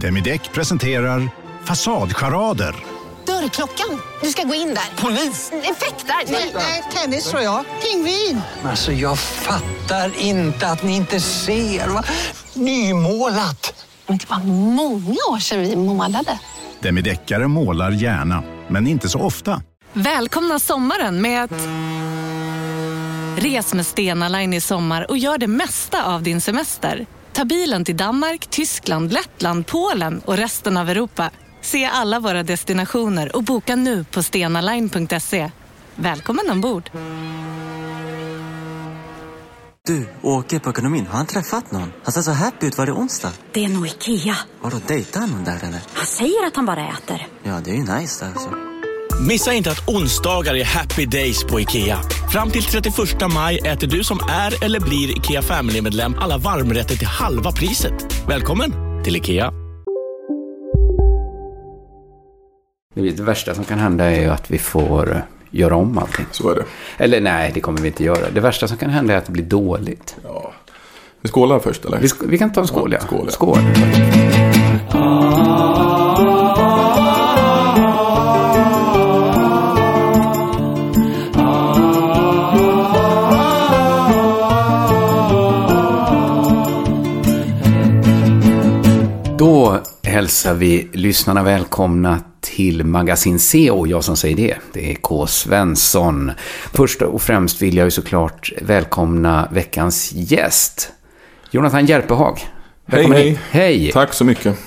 Demideck presenterar Fasadcharader. Dörrklockan. Du ska gå in där. Polis? Effektar? Nej, Nej, tennis tror jag. Pingvin. Alltså jag fattar inte att ni inte ser. Va? Nymålat! Men det var många år sedan vi målade. Demideckare målar gärna, men inte så ofta. Välkomna sommaren med att... Res med Stena Line i sommar och gör det mesta av din semester. Ta bilen till Danmark, Tyskland, Lettland, Polen och resten av Europa. Se alla våra destinationer och boka nu på stenaline.se. Välkommen ombord! Du, åker på ekonomin. Har han träffat någon? Han ser så happy ut. Var det onsdag? Det är nog Ikea. Har du dejtat någon där eller? Han säger att han bara äter. Ja, det är ju nice där alltså. Missa inte att onsdagar är happy days på IKEA. Fram till 31 maj äter du som är eller blir IKEA Family-medlem alla varmrätter till halva priset. Välkommen till IKEA. Det värsta som kan hända är att vi får eh, göra om allting. Så är det. Eller nej, det kommer vi inte göra. Det värsta som kan hända är att det blir dåligt. Ja. Vi skålar först eller? Vi, sk- vi kan ta en skål, ja. Ja, skål, ja. skål. Då hälsar vi lyssnarna välkomna till Magasin C och jag som säger det, det är K. Svensson. Först och främst vill jag ju såklart välkomna veckans gäst, Jonathan Järpehag. Hej, Välkommen hej. hit. Hej! Tack så mycket.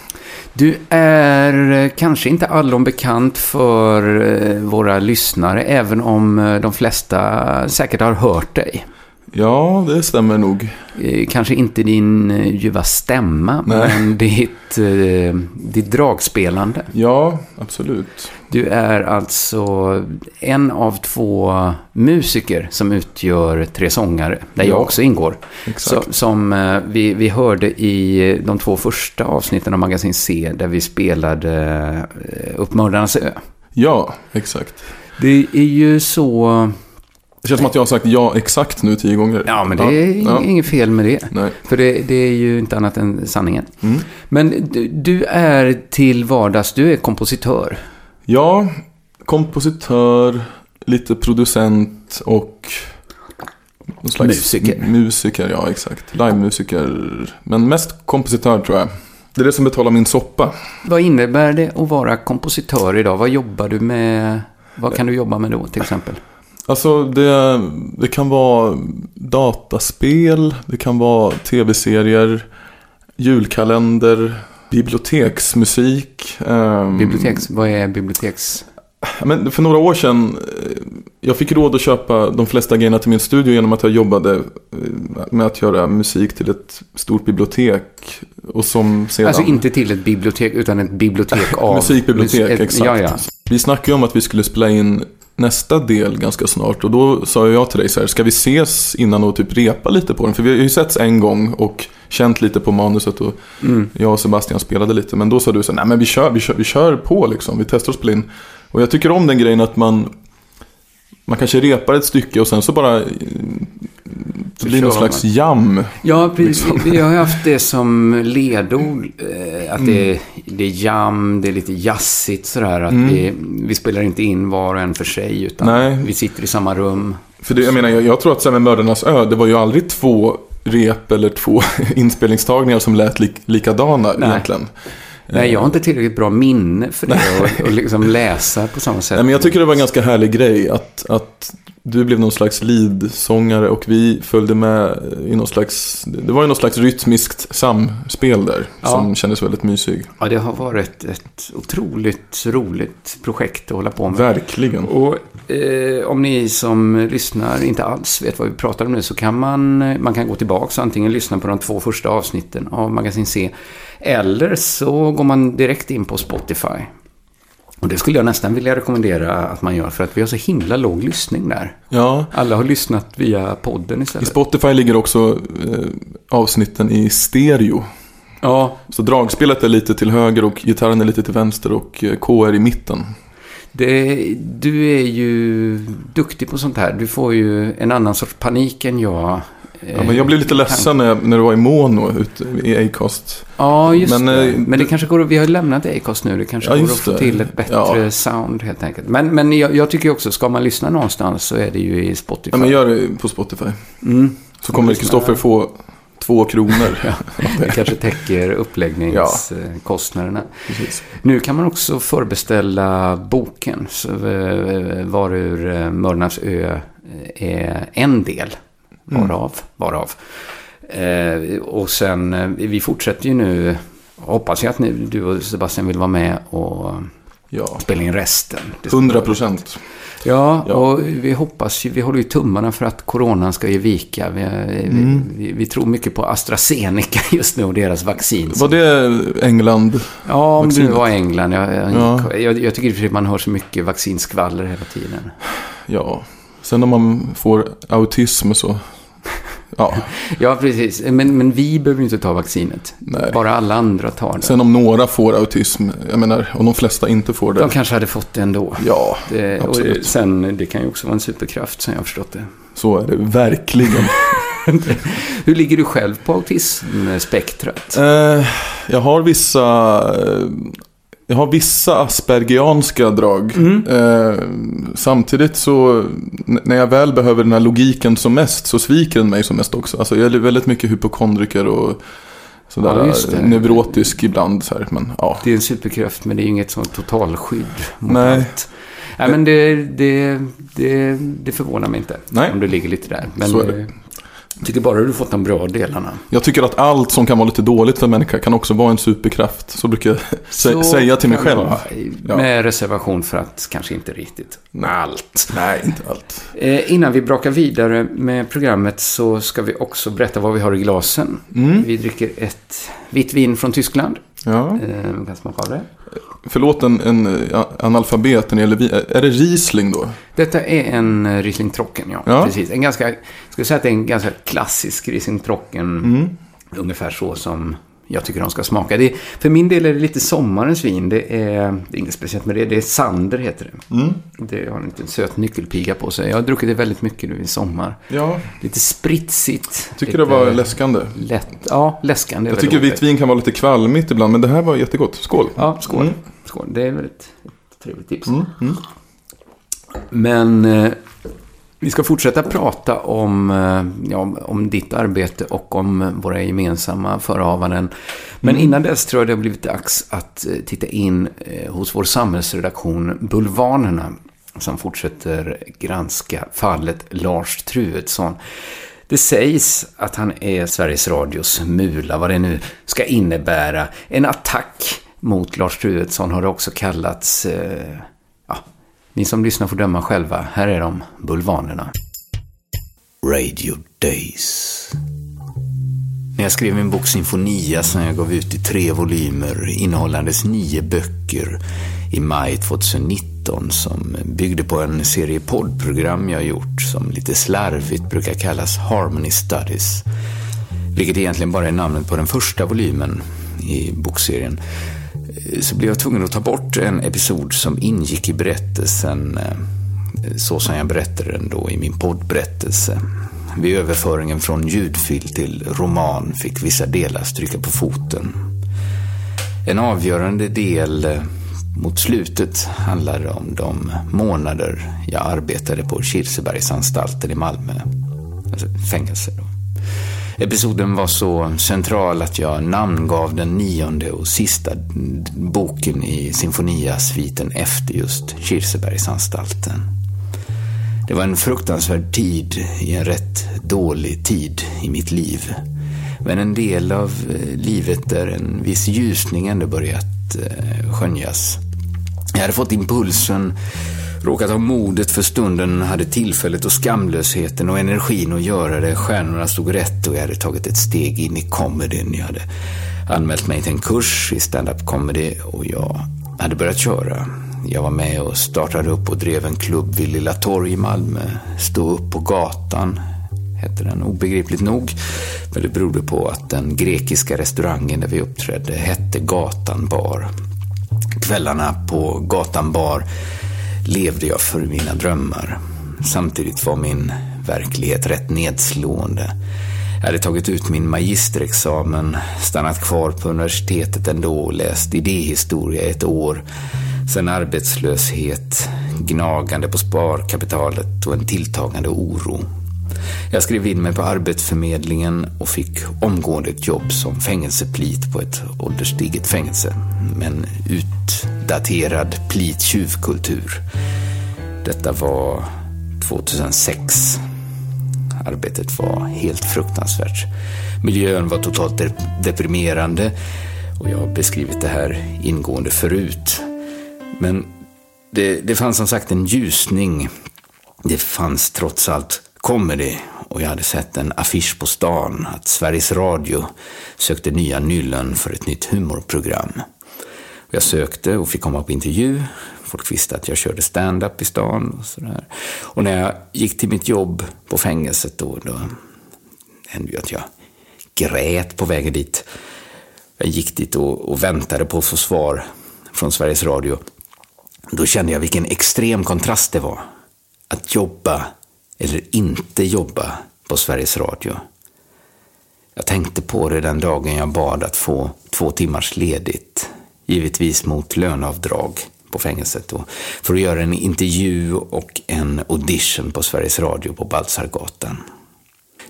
Du är kanske inte allom bekant för eh, våra lyssnare, även om eh, de flesta säkert har hört dig. Ja, det stämmer nog. Eh, Kanske inte din eh, ljuva stämma, Nej. men ditt, eh, ditt dragspelande. Ja, absolut. Du är alltså en av två musiker som utgör Tre sångare, där jag Ja, också ingår. exakt. Så, som vi, vi hörde i de två första avsnitten av Magasin C, där vi spelade eh, Upp Mördarnas ö. Ja, exakt. Det är ju så... Det känns som att jag har sagt ja exakt nu tio gånger. Ja, men det är ja. inget fel med det. Nej. För det, det är ju inte annat än sanningen. Mm. Men du, du är till vardags, du är kompositör. Ja, kompositör, lite producent och... Musiker. Musiker, ja exakt. Livemusiker. Men mest kompositör tror jag. Det är det som betalar min soppa. Vad innebär det att vara kompositör idag? Vad jobbar du med? Vad kan du jobba med då till exempel? Alltså det, det kan vara dataspel, det kan vara tv-serier, julkalender, biblioteksmusik. ehm, Biblioteks, vad är biblioteks... Men för några år sedan, eh, jag fick råd att köpa de flesta grejerna till min studio genom att jag jobbade eh, med att göra musik till ett stort bibliotek. Och som sedan... Alltså inte till ett bibliotek utan ett bibliotek av... Musikbibliotek, ett- exakt. Ja, ja. Vi snackade ju om att vi skulle spela in nästa del ganska snart. Och då sa jag till dig så här, ska vi ses innan och typ repa lite på den? För vi har ju setts en gång och känt lite på manuset och Mm. jag och Sebastian spelade lite. Men då sa du så här, nej men vi kör, vi kör, vi kör på liksom. Vi testar att spela in. Och jag tycker om den grejen att man, man kanske repar ett stycke och sen så bara eh, det blir någon slags man. jam. Ja, precis. Liksom. Vi har haft det som ledord. eh, Att det, är, det är jam, det är lite jazzigt sådär. Att vi, vi spelar inte in var och en för sig. Utan Nej. vi sitter i samma rum. För det, jag menar, jag, jag tror att sen med Mördarnas Ö, det var ju aldrig två rep eller två inspelningstagningar som lät lik, likadana Nej. egentligen. Nej, jag har inte tillräckligt bra minne för det. Och, och liksom läsa på samma sätt. Nej, men jag tycker det var en ganska härlig grej att, att du blev någon slags lead-sångare och vi följde med i någon slags, det var ju någon slags rytmiskt samspel där Ja. som kändes väldigt mysig. Ja, det har varit ett otroligt roligt projekt att hålla på med. Verkligen. Och eh, om ni som lyssnar inte alls vet vad vi pratar om nu så kan man, man kan gå tillbaka och antingen lyssna på de två första avsnitten av Magasin C. Eller så går man direkt in på Spotify. Och det skulle jag nästan vilja rekommendera att man gör för att vi har så himla låg lyssning där. Ja, Alla har lyssnat via podden i istället. Spotify ligger också eh, avsnitten i stereo. Ja, Så dragspelet är lite till höger och gitarren är lite till vänster och eh, K är i mitten. Det, du är ju duktig på sånt här. Du får ju en annan sorts panik än jag Ja, men jag blev lite ledsen när, jag, när du var i mono ute i Acast. Ja, just Men, det. eh, Men det kanske går vi har lämnat Acast nu. Det kanske Ja, går att få det. till ett bättre Ja. sound helt enkelt. Men, men jag, jag tycker också, ska man lyssna någonstans så är det ju i Spotify. Ja, men gör det på Spotify. Mm. Så kommer Kristoffer få två kronor. Ja, det kanske täcker uppläggningskostnaderna. Precis. Nu kan man också förbeställa boken, så, eh, varur eh, Mörnarps ö är en del, varav. varav. Eh, och sen, eh, vi fortsätter ju nu, hoppas jag att ni, du och Sebastian vill vara med och Ja, spela in resten. Det ska 100 procent. Ja, Ja. och vi hoppas ju, vi håller ju tummarna för att coronan ska ge vika. Vi, Mm. vi, vi, tror mycket på AstraZeneca just nu och deras vaccin. Var det England? Ja, om det var England. Jag, Ja. jag, jag tycker att man hör så mycket vaccinskvaller hela tiden. Ja. Sen om man får autism så... Ja. Ja, precis. Men, men vi behöver inte ta vaccinet. Nej. Bara alla andra tar det. Sen om några får autism, jag menar, om de flesta inte får det. De kanske hade fått det ändå. Ja, Det, och absolut. sen, det kan ju också vara en superkraft, som jag har förstått det. Så är det verkligen. Hur ligger du själv på autismspektrat? Eh, jag har vissa... Jag har vissa aspergianska drag. Mm. Eh, samtidigt så, när jag väl behöver den här logiken som mest, så sviker den mig som mest också. Alltså jag är väldigt mycket hypokondriker och sådär Ja, neurotisk ibland. Så här, men ja. Det är en superkraft, men det är inget sånt totalskydd mot Nej. allt. Nej, men det, det, det, det förvånar mig inte. Nej. Om du ligger lite där. Men Så är det. Jag tycker bara du fått de bra delarna. Jag tycker att allt som kan vara lite dåligt för en människa kan också vara en superkraft. Så brukar jag Så säga till mig själv. Ja. Med reservation för att kanske inte riktigt allt. Nej, inte allt. Eh, innan vi brakar vidare med programmet så ska vi också berätta vad vi har i glasen. Mm. Vi dricker ett vitt vin från Tyskland. Ja. Eh, kan smaka av det. Förlåt en, en eh, analfabet när det gäller vi- Är det Riesling då? Detta är en eh, Riesling Trocken, ja. Ja. Precis. En ganska, ska säga att det är en ganska klassisk Riesling Trocken. Mm. Ungefär så som jag tycker de ska smaka. Det, för min del är det lite sommarens vin. Det är, det är inget speciellt med det. Det är Sander heter det. Mm. Det har en liten söt nyckelpiga på sig. Jag har druckit det väldigt mycket nu i sommar. Ja. Lite spritsigt. Tycker lite det var läskande. Lätt, ja, läskande. är Jag tycker vitt vin kan vara lite kvalmigt ibland, men det här var jättegott. Skål! Ja, skål. Mm. skål. Det är väl ett, ett trevligt tips. Mm. Mm. Men eh, vi ska fortsätta prata om, eh, ja, om ditt arbete och om våra gemensamma förehavanden. Men Mm. innan dess tror jag det har blivit dags att eh, titta in eh, hos vår samhällsredaktion Bulvanerna som fortsätter granska fallet Lars Truedsson. Det sägs att han är Sveriges Radios mula, vad det nu ska innebära. En attack mot Lars Truedsson har det också kallats. Ni som lyssnar får döma själva. Här är de, Bulvanerna. Radio Days. När jag skrev min bok Sinfonia som jag gav ut i tre volymer innehållandes nio böcker i maj 2019 som byggde på en serie poddprogram jag gjort som lite slarvigt brukar kallas Harmony Studies. Vilket egentligen bara är namnet på den första volymen i bokserien. Eh, så blev jag tvungen att ta bort en episod som ingick i berättelsen eh, så som jag berättade den då i min poddberättelse. Vid överföringen från ljudfil till roman fick vissa delar stryka på foten. En avgörande del eh, mot slutet handlade om de månader jag arbetade på Kirsebergsanstalten i Malmö. Alltså fängelse då. Episoden var så central att jag namngav den nionde och sista boken i Symfoniasviten efter just Kirsebergsanstalten. Det var en fruktansvärd tid i en rätt dålig tid i mitt liv. Men en del av eh, livet där en viss ljusning ändå börjat eh, skönjas. Jag hade fått impulsen, råkat ha modet för stunden, hade tillfället och skamlösheten och energin att göra det. Stjärnorna stod rätt och jag hade tagit ett steg in i comedyn. Jag hade anmält mig till en kurs i stand-up comedy och jag hade börjat köra. Jag var med och startade upp och drev en klubb vid Lilla Torg i Malmö. Stå upp på gatan hette den obegripligt nog. Men det berodde på att den grekiska restaurangen där vi uppträdde hette Gatan bar. Kvällarna på Gatan bar levde jag för mina drömmar. Samtidigt var min verklighet rätt nedslående. Jag hade tagit ut min magisterexamen, stannat kvar på universitetet ändå och läst idéhistoria i ett år. Sen arbetslöshet, gnagande på sparkapitalet och en tilltagande oro. Jag skrev in mig på Arbetsförmedlingen och fick omgående ett jobb som fängelseplit på ett ålderstiget fängelse med en utdaterad plit-tjuvkultur. Detta var 2006. Arbetet var helt fruktansvärt. Miljön var totalt deprimerande och jag har beskrivit det här ingående förut. Men det, det fanns som sagt en ljusning. Det fanns trots allt comedy och jag hade sett en affisch på stan att Sveriges Radio sökte nya nyllen för ett nytt humorprogram. Jag sökte och fick komma på intervju. Folk visste att jag körde stand-up i stan och sådär. Och när jag gick till mitt jobb på fängelset då, då hände ju att jag grät på vägen dit. Jag gick dit och, och väntade på att få svar från Sveriges Radio. Då kände jag vilken extrem kontrast det var. Att jobba eller inte jobba på Sveriges Radio. Jag tänkte på det den dagen jag bad att få två timmars ledigt, givetvis mot löneavdrag på fängelset då, för att göra en intervju och en audition på Sveriges Radio på Baltzargatan.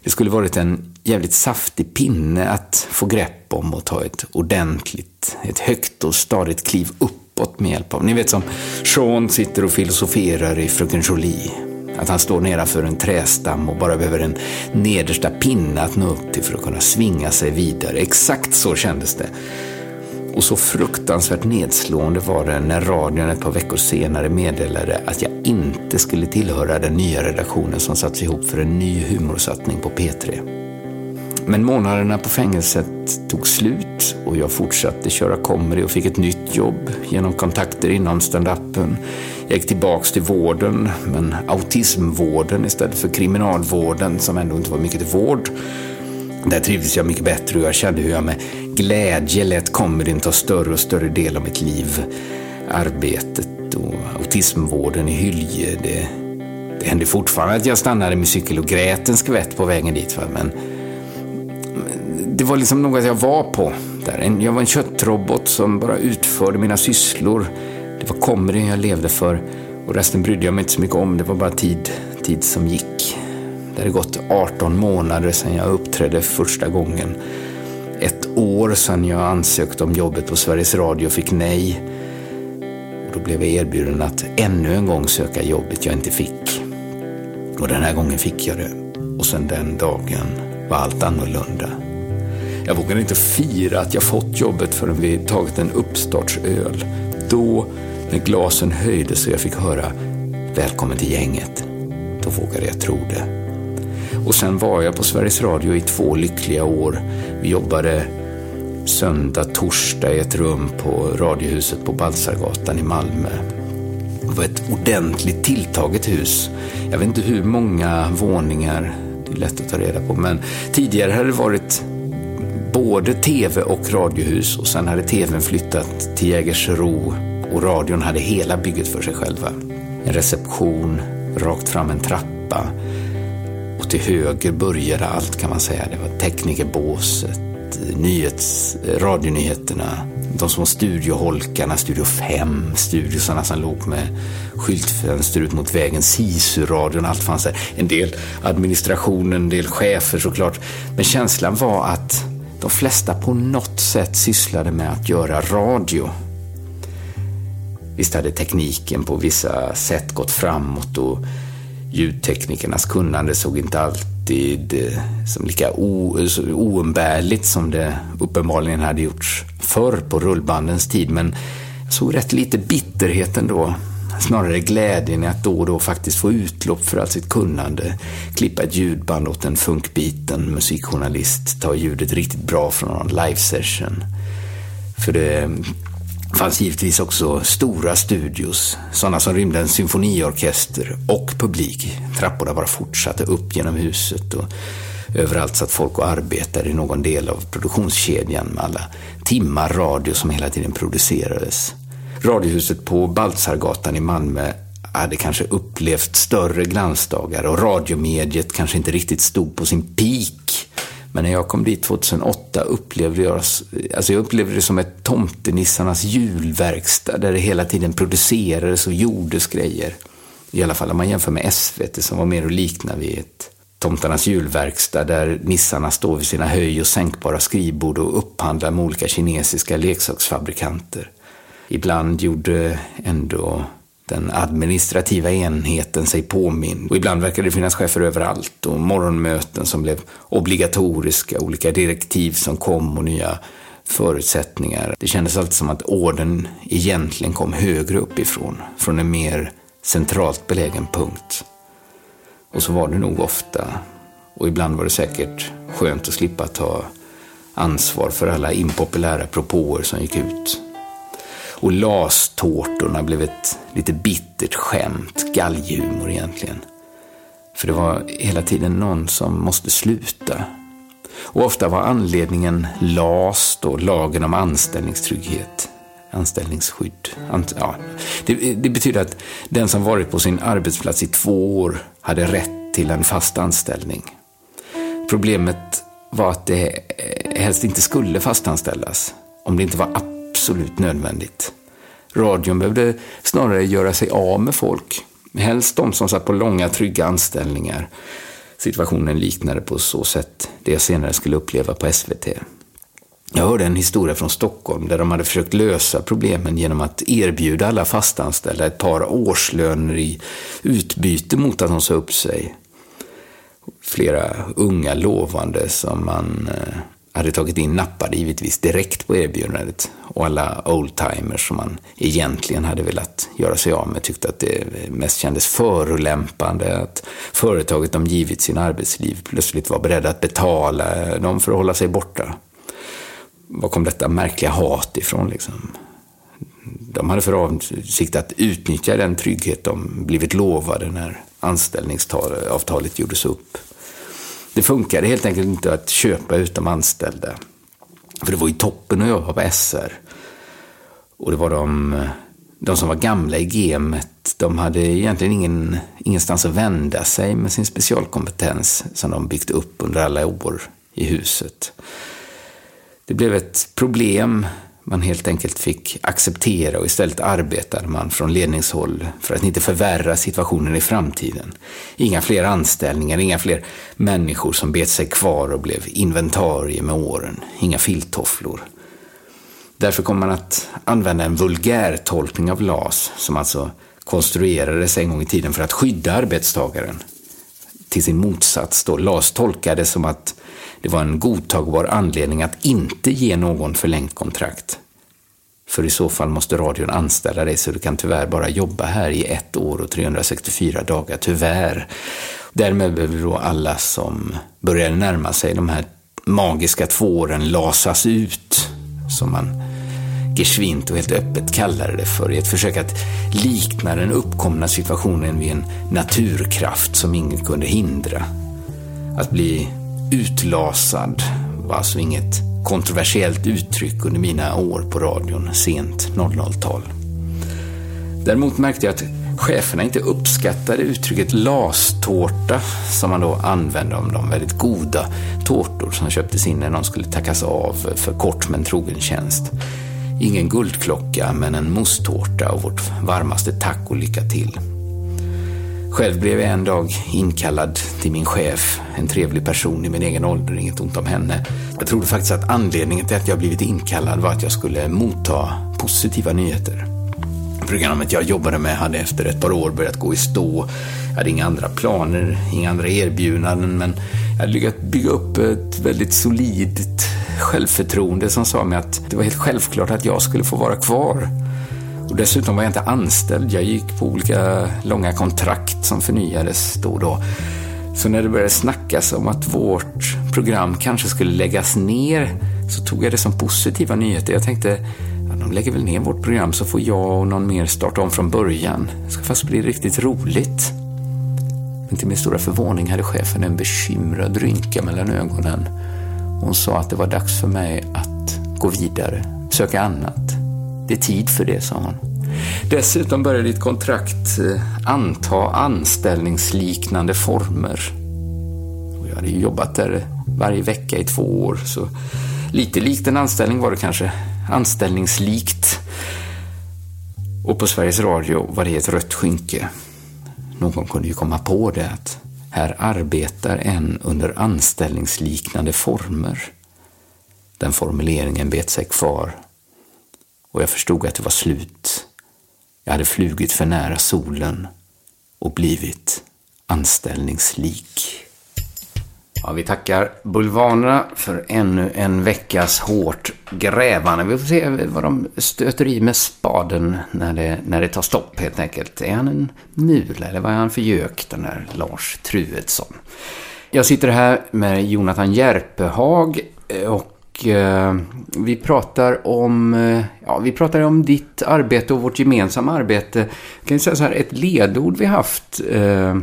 Det skulle varit en jävligt saftig pinne att få grepp om och ta ett ordentligt, ett högt och stadigt kliv uppåt med hjälp av. Ni vet som Sean sitter och filosoferar i Fröken Jolie. Att han står nedanför en trästam och bara behöver en nedersta pinne att nå upp till för att kunna svinga sig vidare. Exakt så kändes det. Och så fruktansvärt nedslående var det när radion ett par veckor senare meddelade att jag inte skulle tillhöra den nya redaktionen som satts ihop för en ny humorsatsning på P3. Men månaderna på fängelset tog slut och jag fortsatte köra comedy och fick ett nytt jobb genom kontakter inom standupen. Jag gick tillbaks till vården, men autismvården istället för kriminalvården som ändå inte var mycket till vård. Där trivdes jag mycket bättre och jag kände hur jag med glädje lät comedyn ta större och större del av mitt liv. Arbetet och autismvården i Hylje, det, det hände fortfarande att jag stannade med cykel och grät en skvätt på vägen dit. Va? Men det var liksom något jag var på. Där. Jag var en köttrobot som bara utförde mina sysslor. Det var comedyn jag levde för och resten brydde jag mig inte så mycket om. Det var bara tid, tid som gick. Det hade gått 18 månader sedan jag uppträdde första gången. Ett år sedan jag ansökte om jobbet på Sveriges Radio och fick nej. Och då blev jag erbjuden att ännu en gång söka jobbet jag inte fick. Och den här gången fick jag det. Och sedan den dagen var allt annorlunda. Jag vågade inte fira att jag fått jobbet förrän vi tagit en uppstartsöl. Då, när glasen höjdes och jag fick höra Välkommen till gänget, då vågade jag tro det. Och sen var jag på Sveriges Radio i två lyckliga år. Vi jobbade söndag, torsdag i ett rum på Radiohuset på Balsargatan i Malmö. Det var ett ordentligt tilltaget hus. Jag vet inte hur många våningar, det är lätt att ta reda på, men tidigare hade det varit både tv och radiohus och sen hade tvn flyttat till Jägersro och radion hade hela bygget för sig själva. En reception, rakt fram en trappa och till höger började allt kan man säga. Det var teknikerbåset, nyhets, radionyheterna, de små studioholkarna, Studio 5, studiosarna som låg med skyltfönster ut mot vägen, SISU-radion, allt fanns där. En del administration, en del chefer såklart. Men känslan var att de flesta på något sätt sysslade med att göra radio. Visst hade tekniken på vissa sätt gått framåt och ljudteknikernas kunnande såg inte alltid eh, som lika oumbärligt som det uppenbarligen hade gjorts förr på rullbandens tid. Men jag såg rätt lite bitterhet ändå. Snarare glädjen i att då och då faktiskt få utlopp för allt sitt kunnande. Klippa ett ljudband åt en funkbiten musikjournalist, ta ljudet riktigt bra från någon live-session. För det fanns givetvis också stora studios, sådana som rymde en symfoniorkester och publik. Trapporna bara fortsatte upp genom huset och överallt satt folk och arbetade i någon del av produktionskedjan med alla timmar radio som hela tiden producerades. Radiohuset på Baltzargatan i Malmö hade kanske upplevt större glansdagar och radiomediet kanske inte riktigt stod på sin peak. Men när jag kom dit 2008 upplevde jag, alltså jag upplevde det som ett tomtenissarnas julverkstad där det hela tiden producerades och gjordes grejer. I alla fall om man jämför med SVT som var mer att likna vid ett tomtarnas julverkstad där nissarna står vid sina höj och sänkbara skrivbord och upphandlar med olika kinesiska leksaksfabrikanter. Ibland gjorde ändå den administrativa enheten sig påmind. Och ibland verkade det finnas chefer överallt och morgonmöten som blev obligatoriska, olika direktiv som kom och nya förutsättningar. Det kändes alltid som att orden egentligen kom högre uppifrån, från en mer centralt belägen punkt. Och så var det nog ofta. Och ibland var det säkert skönt att slippa ta ansvar för alla impopulära propåer som gick ut. Och lastårtorna blev ett lite bittert skämt, galghumor egentligen. För det var hela tiden någon som måste sluta. Och ofta var anledningen LAS, då, lagen om anställningstrygghet anställningsskydd. ja. det, det, betyder att den som varit på sin arbetsplats i två år hade rätt till en fast anställning. Problemet var att det helst inte skulle fastanställas om det inte var absolut nödvändigt. Radion behövde snarare göra sig av med folk. Helst de som satt på långa trygga anställningar. Situationen liknade på så sätt det jag senare skulle uppleva på SVT. Jag hörde en historia från Stockholm där de hade försökt lösa problemen genom att erbjuda alla fastanställda ett par årslöner i utbyte mot att de sa upp sig. Flera unga lovande som man eh, hade tagit in nappade givetvis direkt på erbjudandet och alla oldtimers som man egentligen hade velat göra sig av med tyckte att det mest kändes förolämpande att företaget de givit sin arbetsliv plötsligt var beredda att betala dem för att hålla sig borta var kom detta märkliga hat ifrån? Liksom? De hade för avsikt att utnyttja den trygghet de blivit lovade när anställningsavtalet gjordes upp. Det funkade helt enkelt inte att köpa ut de anställda. För det var ju toppen att jobba på SR. Och det var de, de som var gamla i gamet, de hade egentligen ingen, ingenstans att vända sig med sin specialkompetens som de byggt upp under alla år i huset. Det blev ett problem man helt enkelt fick acceptera och istället arbetade man från ledningshåll för att inte förvärra situationen i framtiden. Inga fler anställningar, inga fler människor som bet sig kvar och blev inventarier med åren. Inga filttofflor. Därför kom man att använda en vulgärtolkning av LAS som alltså konstruerades en gång i tiden för att skydda arbetstagaren. Till sin motsats då, LAS tolkades som att det var en godtagbar anledning att inte ge någon förlängt kontrakt. För i så fall måste radion anställa dig så du kan tyvärr bara jobba här i ett år och 364 dagar, tyvärr. Därmed behöver då alla som börjar närma sig de här magiska två åren lasas ut, som man geschwint och helt öppet kallade det för, i ett försök att likna den uppkomna situationen vid en naturkraft som ingen kunde hindra. Att bli Utlasad var alltså inget kontroversiellt uttryck under mina år på radion, sent 00-tal. Däremot märkte jag att cheferna inte uppskattade uttrycket lastårta som man då använde om de väldigt goda tårtor som köptes in när någon skulle tackas av för kort men trogen tjänst. Ingen guldklocka men en mosttårta och vårt varmaste tack och lycka till. Själv blev jag en dag inkallad till min chef, en trevlig person i min egen ålder, inget ont om henne. Jag trodde faktiskt att anledningen till att jag blivit inkallad var att jag skulle motta positiva nyheter. Programmet jag jobbade med hade efter ett par år börjat gå i stå. Jag hade inga andra planer, inga andra erbjudanden, men jag hade lyckats bygga upp ett väldigt solidt självförtroende som sa mig att det var helt självklart att jag skulle få vara kvar. Och dessutom var jag inte anställd. Jag gick på olika långa kontrakt som förnyades då och då. Så när det började snackas om att vårt program kanske skulle läggas ner så tog jag det som positiva nyheter. Jag tänkte, ja, de lägger väl ner vårt program så får jag och någon mer starta om från början. Det ska fast bli riktigt roligt. Men till min stora förvåning hade chefen en bekymrad rynka mellan ögonen. Hon sa att det var dags för mig att gå vidare, söka annat. Det är tid för det, sa hon. Dessutom börjar ditt kontrakt eh, anta anställningsliknande former. Och jag hade ju jobbat där varje vecka i två år, så lite likt en anställning var det kanske. Anställningslikt. Och på Sveriges Radio var det ett rött skynke. Någon kunde ju komma på det att här arbetar en under anställningsliknande former. Den formuleringen bet sig kvar och jag förstod att det var slut. Jag hade flugit för nära solen och blivit anställningslik. Ja, vi tackar Bulvanerna för ännu en veckas hårt grävande. Vi får se vad de stöter i med spaden när det, när det tar stopp helt enkelt. Är han en mula eller vad är han för gök, den där Lars Truedsson? Jag sitter här med Jonathan Järpehag eh, och eh, vi pratar om, eh, ja, vi pratar om ditt arbete och vårt gemensamma arbete. Jag kan säga så här, ett ledord vi haft eh,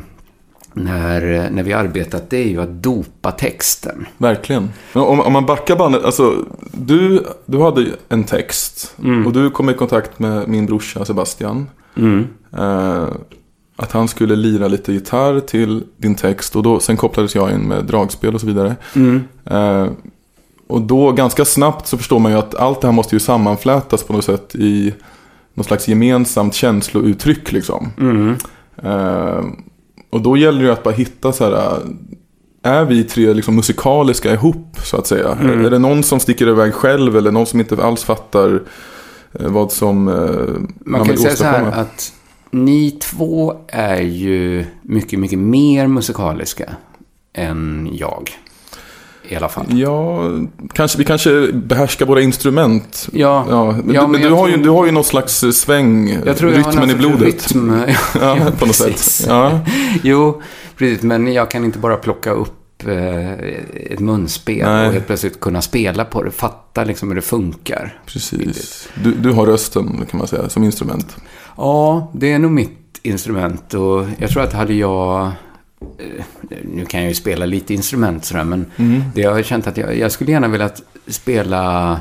när, när vi arbetat, det är ju att dopa texten. Verkligen. Om, om man backar bandet, alltså du, du hade en text Mm. och du kom i kontakt med min brorsa Sebastian. Mm. Eh, att han skulle lira lite gitarr till din text och då, sen kopplades jag in med dragspel och så vidare. Mm. Eh, och då ganska snabbt så förstår man ju att allt det här måste ju sammanflätas på något sätt i något slags gemensamt känslouttryck liksom. Mm. Eh, och då gäller det ju att bara hitta så här. eh, Är vi tre liksom musikaliska ihop så att säga? Mm. Är det någon som sticker iväg själv eller någon som inte alls fattar eh, vad som eh, man, Man kan säga så här att ni två är ju mycket, mycket mer musikaliska än jag. I alla fall. Ja, kanske, vi kanske behärskar våra instrument. Ja, Ja, men Ja, du, men du, har ju, tror- du har ju någon slags eh, sväng, jag tror jag har rytmen i någon sorts blodet. Rytm. Ja, Ja, på något sätt. Ja, Jo, precis. Men jag kan inte bara plocka upp eh, ett munspel Nej. och helt plötsligt kunna spela på det. Fatta liksom hur det funkar. precis. Du, du har rösten kan man säga som instrument. Ja, det är nog mitt instrument och jag tror att hade jag... eh, Nu kan jag ju spela lite instrument sådär, men Mm. det jag har känt att jag, jag skulle gärna vilja spela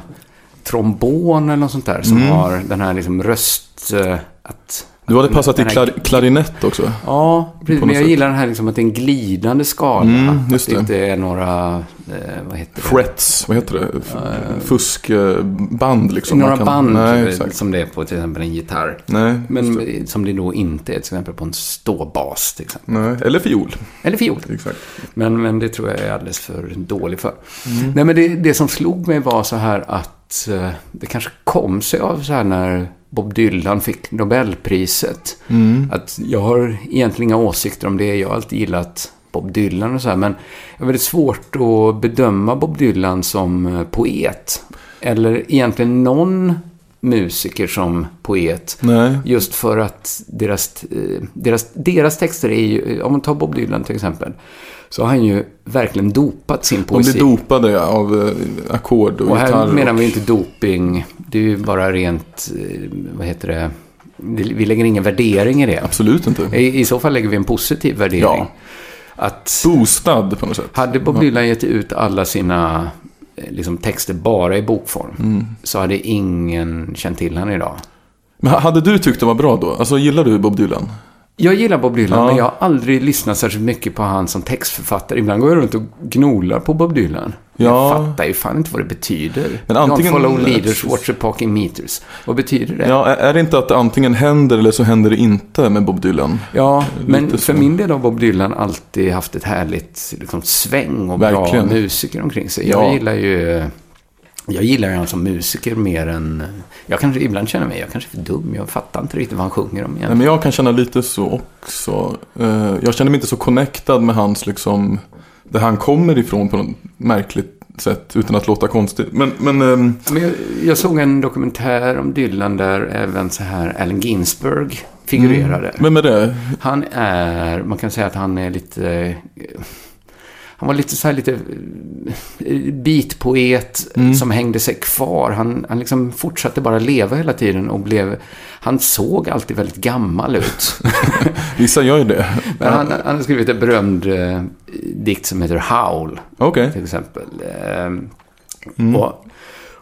trombon eller något sånt där som Mm. har den här liksom röst... eh, Att, Du hade passat i klar, klarinett också. Ja, precis. Men jag sätt. gillar den här liksom att det är en glidande skala. Mm, just att det det. inte är några... Eh, vad heter det? Frets, vad heter det? Fuskband liksom. några kan- band Nej, exakt. som det är på till exempel en gitarr. Nej, Men just som det då inte är till exempel på en ståbas till exempel. Nej, eller fiol. Eller fiol. Exakt. Men, men det tror jag är alldeles för dålig för. Mm. Nej, men det, det som slog mig var så här att eh, det kanske kom sig av så här när Bob Dylan fick Nobelpriset. Mm. Att jag har egentligen inga åsikter om det. Jag har alltid gillat Bob Dylan och så här. Men jag har väldigt svårt att bedöma Bob Dylan som eh, poet. Eller egentligen någon musiker som poet. Nej. Just för att deras, eh, deras, deras texter är ju, om man tar Bob Dylan till exempel, så har han ju verkligen dopat sin De poesi. blir dopade ja, av eh, ackord och, och här gitarr. menar vi inte doping, det är ju bara rent, eh, vad heter det, vi lägger ingen värdering i det. Absolut inte. I, I så fall lägger vi en positiv värdering. Ja. Att Boostad på något sätt. hade Bob Dylan gett ut alla sina eh, liksom, texter bara i bokform, Mm. så hade ingen känt till honom idag. Men ha- hade du tyckt det var bra då? Alltså gillar du Bob Dylan? Jag gillar Bob Dylan, Ja. men jag har aldrig lyssnat särskilt mycket på han som textförfattare. Ibland går jag runt och gnolar på Bob Dylan. Ja. Jag fattar ju fan inte vad det betyder. Men antingen- Don't follow leaders, watch the parking meters. Vad betyder det? Ja, är det inte att det antingen händer eller så händer det inte med Bob Dylan? Ja, men Lite för så. min del har Bob Dylan alltid haft ett härligt liksom, sväng och Verkligen. bra musiker omkring sig. Ja. Jag gillar ju... Jag gillar ju honom som musiker mer än... Jag kanske ibland känner mig, jag kanske är för dum. Jag fattar inte riktigt vad han sjunger om Nej, egentligen. men jag kan känna lite så också. Eh, Jag känner mig inte så connectad med hans, liksom, där han kommer ifrån på något märkligt sätt, utan att låta konstigt. Men, men ehm, Men jag, jag såg en dokumentär om Dylan där även så här Allen Ginsberg figurerade. Mm. vem är det? Han är, man kan säga att han är lite... Han var lite så här lite eh, beatpoet Mm. som hängde sig kvar. Han, han liksom fortsatte bara leva hela tiden och blev... Han såg alltid väldigt gammal ut. Vissa gör ju det. Men han, han har skrivit en berömd eh, dikt som heter Howl. Okej. Till exempel. Eh, och,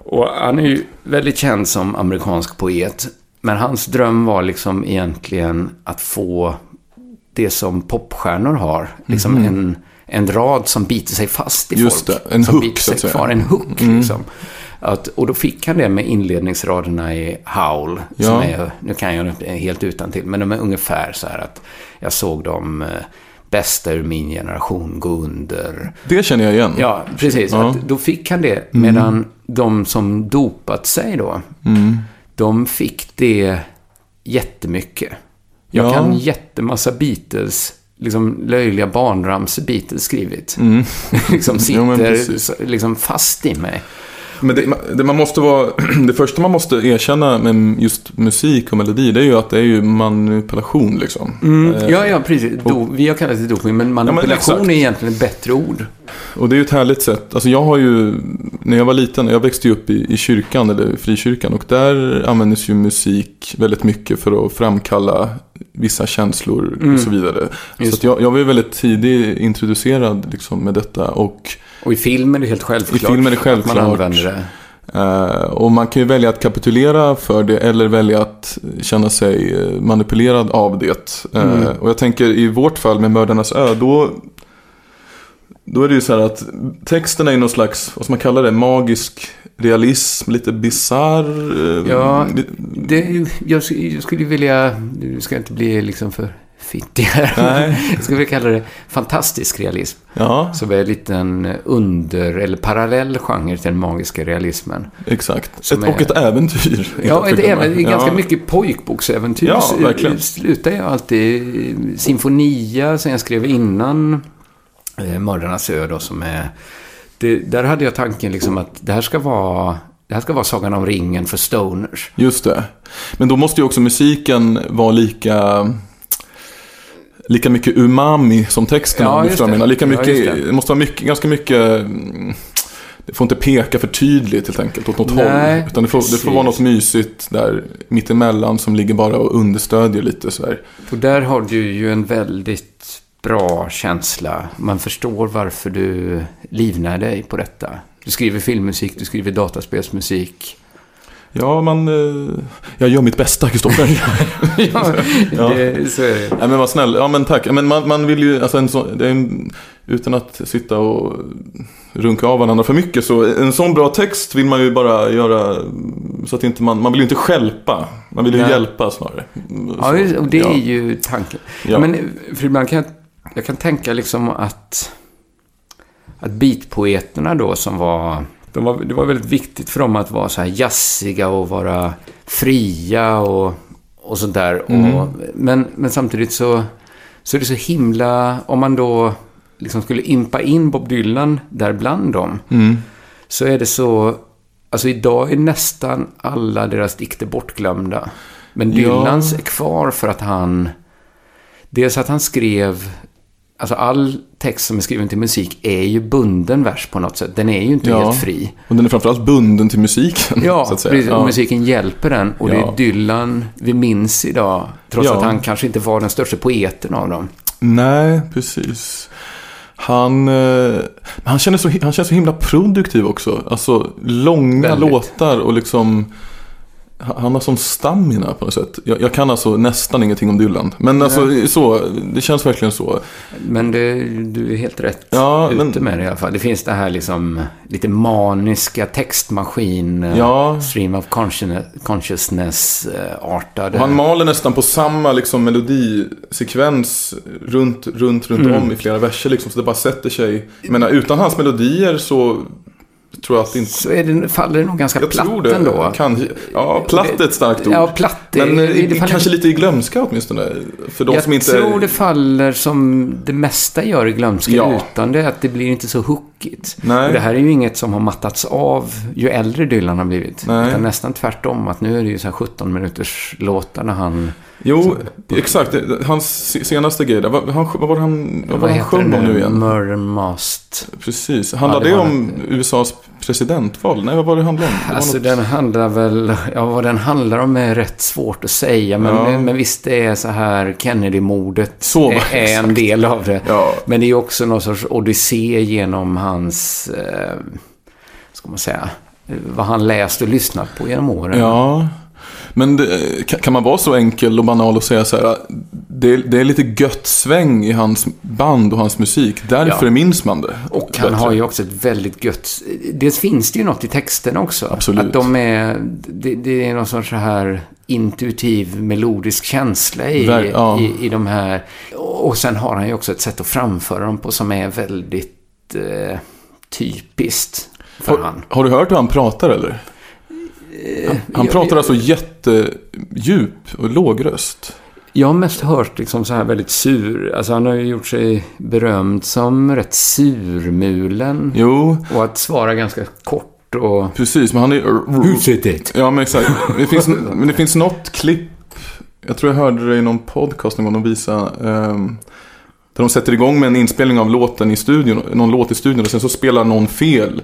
och han är ju väldigt känd som amerikansk poet. Men hans dröm var liksom egentligen att få det som popstjärnor har. Liksom Mhm. en, en rad som biter sig fast i Just folk. det, en som hook, biter sig kvar. En hook Mm. liksom. Att, och då fick han det med inledningsraderna i Howl. Ja. Som är, nu kan jag inte helt utan till, men de är ungefär så här att jag såg de eh, bästa ur min generation gå under. Det känner jag igen. Ja, precis. Ja. Då fick han det. Mm. Medan de som dopat sig då, Mm. de fick det jättemycket. Jag Ja. kan jättemassa Beatles, liksom löjliga barnramsor Beatles skrivit. Mm. liksom Jo, sitter så- liksom fast i mig. Men det, det, man måste vara, det första man måste erkänna med just musik och melodi, det är ju att det är ju manipulation liksom. Mm. Eh, Ja, ja, precis. Do, vi har kallat det doping, men manipulation exakt. är egentligen ett bättre ord. Och det är ju ett härligt sätt. Alltså jag har ju, när jag var liten, jag växte ju upp i, i kyrkan, eller frikyrkan. Och där användes ju musik väldigt mycket för att framkalla vissa känslor Mm. och så vidare. Just Så jag, jag var ju väldigt tidigt introducerad liksom, med detta. Och Och i film är det helt självklart. I film är det självklart. Man använder det. Eh, och man kan ju välja att kapitulera för det eller välja att känna sig eh, manipulerad av det. Eh, Mm. Och jag tänker i vårt fall med Mördarnas ö, då, då är det ju så här att texten är någon slags, vad ska man kalla det, magisk realism, lite bisarr. eh, Ja, det, jag, jag skulle vilja, du ska inte bli liksom för fittig här. Nej. Skulle vilja kalla det fantastisk realism. Ja. Som är en liten under, eller parallell genre till den magiska realismen. Exakt. Ett, och är- ett äventyr. Ja, ett, Inte att förglömma. även, ganska Ja. mycket pojkboksäventyr. Ja, verkligen. Slutar jag alltid Sinfonia som jag skrev innan eh, Mördarnas ö då, som är... Det, där hade jag tanken liksom att det här ska vara... Det här ska vara Sagan om ringen för stoners. Just det. Men då måste ju också musiken vara lika... Lika mycket umami som texten. Ja, det. menar. Lika Ja, mycket, just det. det. måste vara mycket, ganska mycket... mm, Det får inte peka för tydligt helt enkelt åt något Nej, håll. Utan det får, det får vara något mysigt där mittemellan som ligger bara och understödjer lite sådär. Och där har du ju en väldigt bra känsla. Man förstår varför du livnär dig på detta. Du skriver filmmusik, du skriver dataspelsmusik. Ja, man... eh, Jag gör mitt bästa, Kristoffer. ja, Ja. det, så är det. Nej men vad snäll. Ja men tack. Men man, man vill ju, alltså en är en, utan att sitta och runka av varandra för mycket så en sån bra text vill man ju bara göra så att inte man, man vill ju inte skälpa. Man vill ju Nej. hjälpa snarare. Ja, Så, och det ja. är ju tanken. Ja. Men för ibland kan jag, jag kan tänka liksom att, att beatpoeterna då som var, de var... Det var väldigt viktigt för dem att vara så här jazziga och vara fria och, och sådär. Mm. Och, men, men samtidigt så, så är det så himla... Om man då liksom skulle impa in Bob Dylan där bland dem. Mm. Så är det så... Alltså idag är nästan alla deras dikter bortglömda. Men Ja. Dylans är kvar för att han... Dels att han skrev... Alltså all text som är skriven till musik är ju bunden vers på något sätt. Den är ju inte Ja. helt fri. Och den är framförallt bunden till musiken. Ja, så att säga. precis. Och Ja. musiken hjälper den. Och det Ja. är Dylan vi minns idag. Trots Ja. att han kanske inte var den största poeten av dem. Nej, precis. Han, eh, han, känner så, han känns så himla produktiv också. Alltså långa Väldigt. låtar och liksom han har sån stamina på något sätt. Jag, jag kan alltså nästan ingenting om Dylan. Men alltså så, det känns verkligen så. Men det, du är helt rätt Ja, ute men- med det i alla fall. Det finns det här liksom lite maniska textmaskin, eh, Ja. stream of consciousness- consciousness-artade. Han maler nästan på samma liksom, melodisekvens runt, runt, runt Mm. om i flera verser. Liksom, så det bara sätter sig. Jag menar, utan hans melodier så tror jag att inte... Så är det, faller det nog ganska Jag platt tror det. ändå. Kanske, ja, platt är ett starkt ord. Ja, platt. Men det, eh, faller- kanske lite i glömska åtminstone. För de jag som inte... tror det faller som det mesta gör i glömska Ja. utan det. Att det blir inte så hookigt. Nej. Det här är ju inget som har mattats av ju äldre Dylan har blivit. Nej. Utan nästan tvärtom. Att nu är det ju så här 17 minuters låtar när han... Jo, exakt. Det- Hans se- senaste grej där. Vad, han, vad var det han, vad var det han sjöng det om nu igen? Murder Mast. Precis. Handlade det det var om USAs presidentval? Nej, vad var det handlade om? Det Alltså något- den handlar väl, ja vad den handlar om är rätt svårt att säga. Men, Ja. men visst det är så här Kennedy-mordet Så, är, är en exakt. del av det. Ja. Men det är också någon sorts odyssé genom hans, eh, ska man säga, vad han läst och lyssnat på genom åren. Ja. Men det, kan, kan man vara så enkel och banal och säga så här. Det, det är lite gött sväng i hans band och hans musik. Därför Ja. minns man det. Och han bättre. har ju också ett väldigt gött... Dels finns det ju något i texterna också. Absolut. Att de är... Det, det är någon sorts så här intuitiv melodisk känsla i, Ver- ja. i, i de här. Och sen har han ju också ett sätt att framföra dem på som är väldigt eh, typiskt för Har, han. har du hört hur han pratar eller? Han, han jag- pratar jag- alltså jättedjup och låg röst. Jag har mest hört liksom så här väldigt sur. Alltså han har ju gjort sig berömd som rätt surmulen. Jo, Och att svara ganska kort och... precis. Men han är... Who said it? Ja, men exakt. Det finns, men det finns något klipp. Jag tror jag hörde det i någon podcast någon gång de visade. ehm, där de sätter igång med en inspelning av låten i studion. Någon låt i studion och sen så spelar någon fel.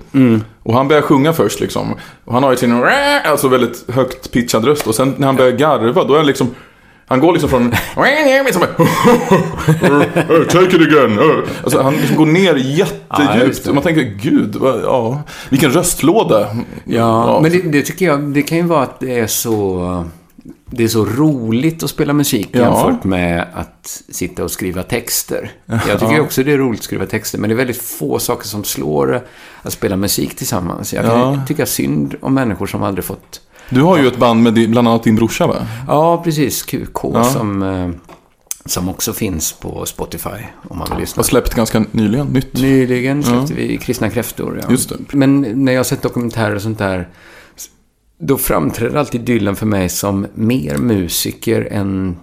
Och han börjar sjunga först liksom. Och han har ju sin alltså väldigt högt pitchad röst. Och sen när han börjar garva då är han liksom han går liksom från... Take it again. Alltså han liksom går ner Ja, jättedjupt. och man tänker, gud, vad, ja, vilken röstlåda. Ja, men det, det tycker jag, det kan ju vara att det är så... Det är så roligt att spela musik Ja. jämfört med att sitta och skriva texter. Jag tycker Ja. också det är roligt att skriva texter, men det är väldigt få saker som slår att spela musik tillsammans. Jag Ja. kan tycka synd om människor som aldrig fått... Du har ju ett band med bland annat din brorsa va? Ja, precis. QK Ja. som, eh, som också finns på Spotify om man vill lyssna. Har släppt ganska nyligen, nytt. Nyligen släppte vi Kristna kräftor. Ja. Just det. Men när jag har sett dokumentärer och sånt där, då framträder alltid Dylan för mig som mer musiker än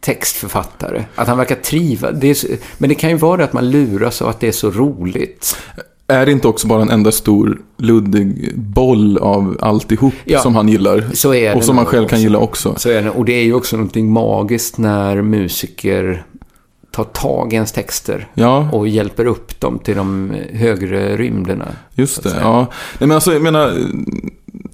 textförfattare. Att han verkar triva. Det är, så- men det kan ju vara det att man luras av att det är så roligt. Är det inte också bara en enda stor luddig boll av alltihop Ja. som han gillar? Så är det och som han själv kan också. gilla också. Så är det. Och det är ju också någonting magiskt när musiker tar tag i ens texter Ja, och hjälper upp dem till de högre rymderna. just det. Ja. Nej, men alltså, jag menar,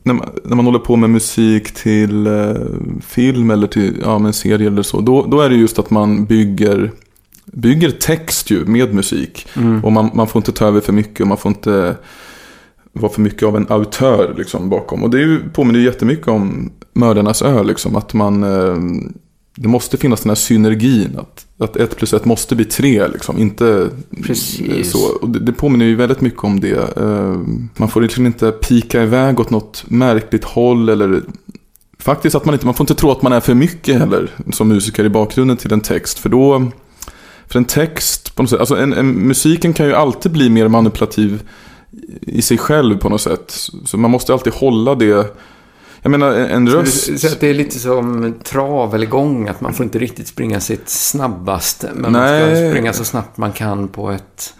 när man, när man håller på med musik till eh, film eller till ja, men serie eller så, då, då är det just att man bygger, bygger text ju med musik. Mm. Och man, man får inte ta över för mycket och man får inte vara för mycket av en autör liksom, bakom. Och det är ju, påminner ju jättemycket om Mördarnas ö, liksom, att man... Eh, det måste finnas den här synergin, att, att ett plus ett måste bli tre, liksom, inte Precis. så. Och det, det påminner ju väldigt mycket om det. Eh, man får liksom inte pika iväg åt något märkligt håll eller Faktiskt att man inte, man får inte tro att man är för mycket heller som musiker i bakgrunden till en text. För då, för en text på något sätt, alltså en, en, musiken kan ju alltid bli mer manipulativ i sig själv på något sätt. Så man måste alltid hålla det. Jag menar en, röst. Så att det är lite som trav eller gång, att man får inte riktigt springa sitt snabbaste. Men man Nej. ska springa så snabbt man kan på ett...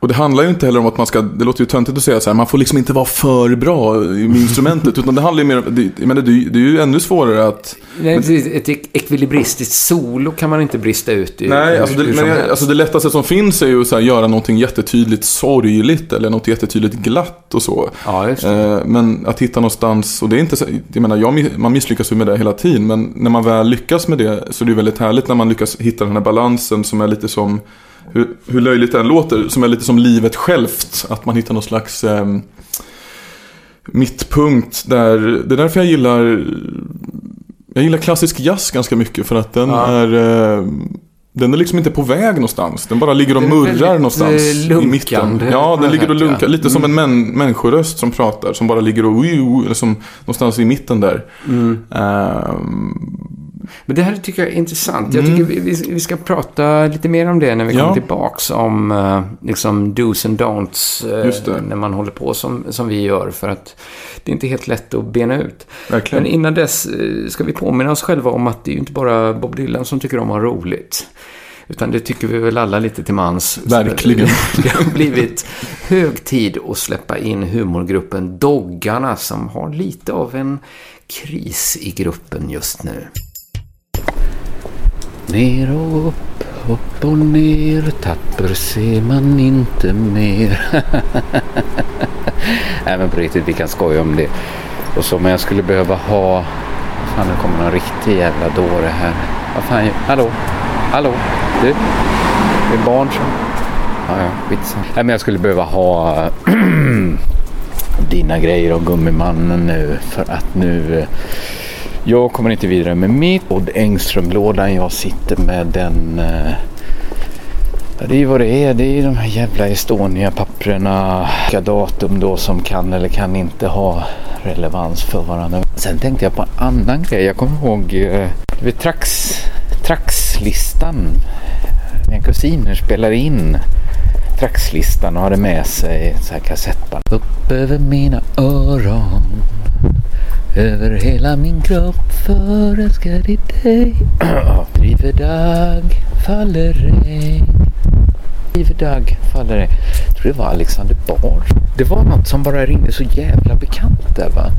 Och det handlar ju inte heller om att man ska, det låter ju töntigt att säga så här, man får liksom inte vara för bra med instrumentet. utan det handlar ju mer om, det, menar, det, är ju- det är ju ännu svårare att Nej, precis, ett ek- ekvilibristiskt solo kan man inte brista ut i. Nej, hur- alltså det, hur men, alltså det lättaste som finns är ju att göra någonting jättetydligt sorgligt eller något jättetydligt glatt och så. Ja, just det. Eh, men att hitta någonstans, och det är inte så, jag menar, jag, man misslyckas ju med det hela tiden, men när man väl lyckas med det så är det ju väldigt härligt när man lyckas hitta den här balansen som är lite som, hur, hur löjligt det än låter, som är lite som livet självt. Att man hittar någon slags ehm, mittpunkt där, det är därför jag gillar jag gillar klassisk jazz ganska mycket för att den Ja. är eh, Den är liksom inte på väg någonstans. Den bara ligger och Den murrar någonstans eh, i lunkande mitten. Ja, den ligger och sätt, ja. lunkar. Lite som en Mm. män, människoröst som pratar. Som bara ligger och eller som någonstans i mitten där. Mm. Ehm, Men det här tycker jag är intressant. Jag Mm. tycker vi, vi, vi ska prata lite mer om det när vi Ja. kommer tillbaks. Om eh, liksom do's and don'ts. eh, när man håller på som, som vi gör. För att det är inte helt lätt att bena ut. verkligen. Men innan dess eh, ska vi påminna oss själva om att det är ju inte bara Bob Dylan som tycker om att ha roligt. Utan det tycker vi väl alla lite till mans. Verkligen. Det har blivit hög tid att släppa in humorgruppen Doggarna som har lite av en kris i gruppen just nu. Ner och upp, upp och ner, tapper ser man inte mer. Nej men på riktigt, vi kan skoja om det. Och så om jag skulle behöva ha... Fan, nu kommer någon riktig jävla dåre här. Vad fan, gör- hallå? Hallå? Du? Det är barn som... Ja, ja, skitsamma. Nej men jag skulle behöva ha dina grejer och Gummimannen nu för att nu... Eh, jag kommer inte vidare med mitt. Odd Engström-lådan jag sitter med den... Eh, ja, det är ju vad det är. Det är ju de här jävla Estonia-papprena. Vilka datum då som kan eller kan inte ha relevans för varandra. Sen tänkte jag på en annan grej. Jag kommer ihåg eh, du vet, Trax, Traxlistan. Mina kusiner spelar in Traxlistan och hade med sig så här kassettband. Upp över mina öron över hela min kropp förälskad i dig. Driver dag, faller regn. Driver dag, faller regn. Jag tror det var Alexander Bard. Det var något som bara ringde så jävla bekant där va.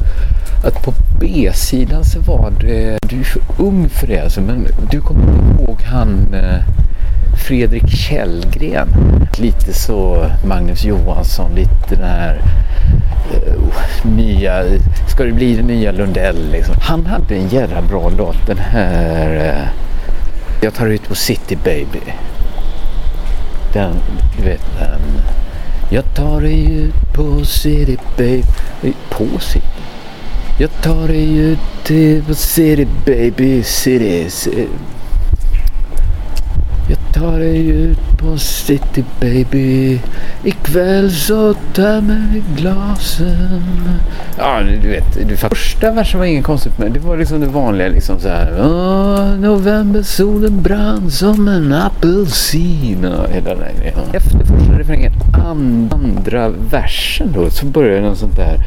Att på B-sidan så var det, du är för ung för det alltså, men du kommer inte ihåg han eh, Fredrik Källgren. Lite så Magnus Johansson, lite den här eh, uh, nya, ska det bli den nya Lundell liksom. Han hade en jävla bra låt, den här uh, Jag tar ut på City Baby. Den, du vet den. Jag tar dig ut på City Baby. På City? Jag tar dig ut till City Baby, City, city. Ta tar dig ut på City baby Ikväll så tömmer vi glasen Ja, du vet. Du första versen var inget konstigt men det var liksom det vanliga liksom så här. Novembersolen brann som en apelsin och hela den ja. Efter första refrängen, andra versen då, så började något sånt där.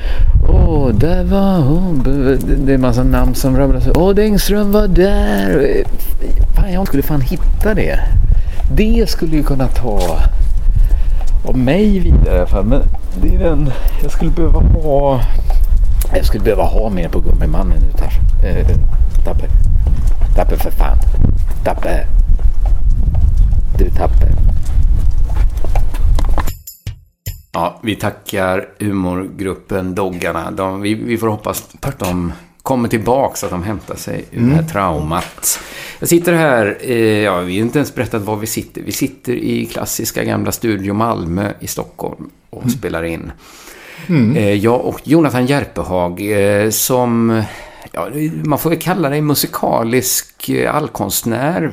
Åh, där var hon. Det är en massa namn som rabblas. Åh, Dengström var där. Fan, jag skulle fan hitta det. Det skulle ju kunna ta av mig vidare i alla fall. Men det är den jag skulle behöva ha. Jag skulle behöva ha mer på Gummimannen nu där. Eh, Tapper. Tapper för fan. Tapper. Du Tapper. Ja, vi tackar humorgruppen Doggarna. De, vi, vi får hoppas att de kommer tillbaka så att de hämtar sig ur mm. det här traumat. Jag sitter här, eh, ja, vi har inte ens berättat var vi sitter. Vi sitter i klassiska gamla Studio Malmö i Stockholm och mm. spelar in. Mm. Eh, jag och Jonathan Järpehag eh, som, ja, man får väl kalla dig musikalisk eh, allkonstnär.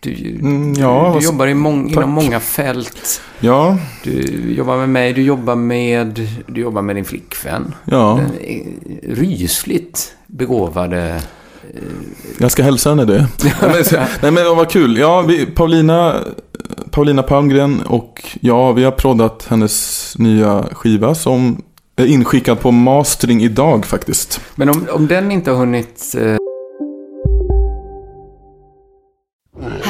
Du, mm, ja, du, du jobbar i mång, inom många fält. Ja. Du jobbar med mig, du jobbar med, du jobbar med din flickvän. Ja. Rysligt begåvade... Jag ska hälsa henne det. Nej men vad kul. Ja, vi, Paulina, Paulina Palmgren och jag, vi har proddat hennes nya skiva som är inskickad på mastering idag faktiskt. Men om, om den inte har hunnit... Eh...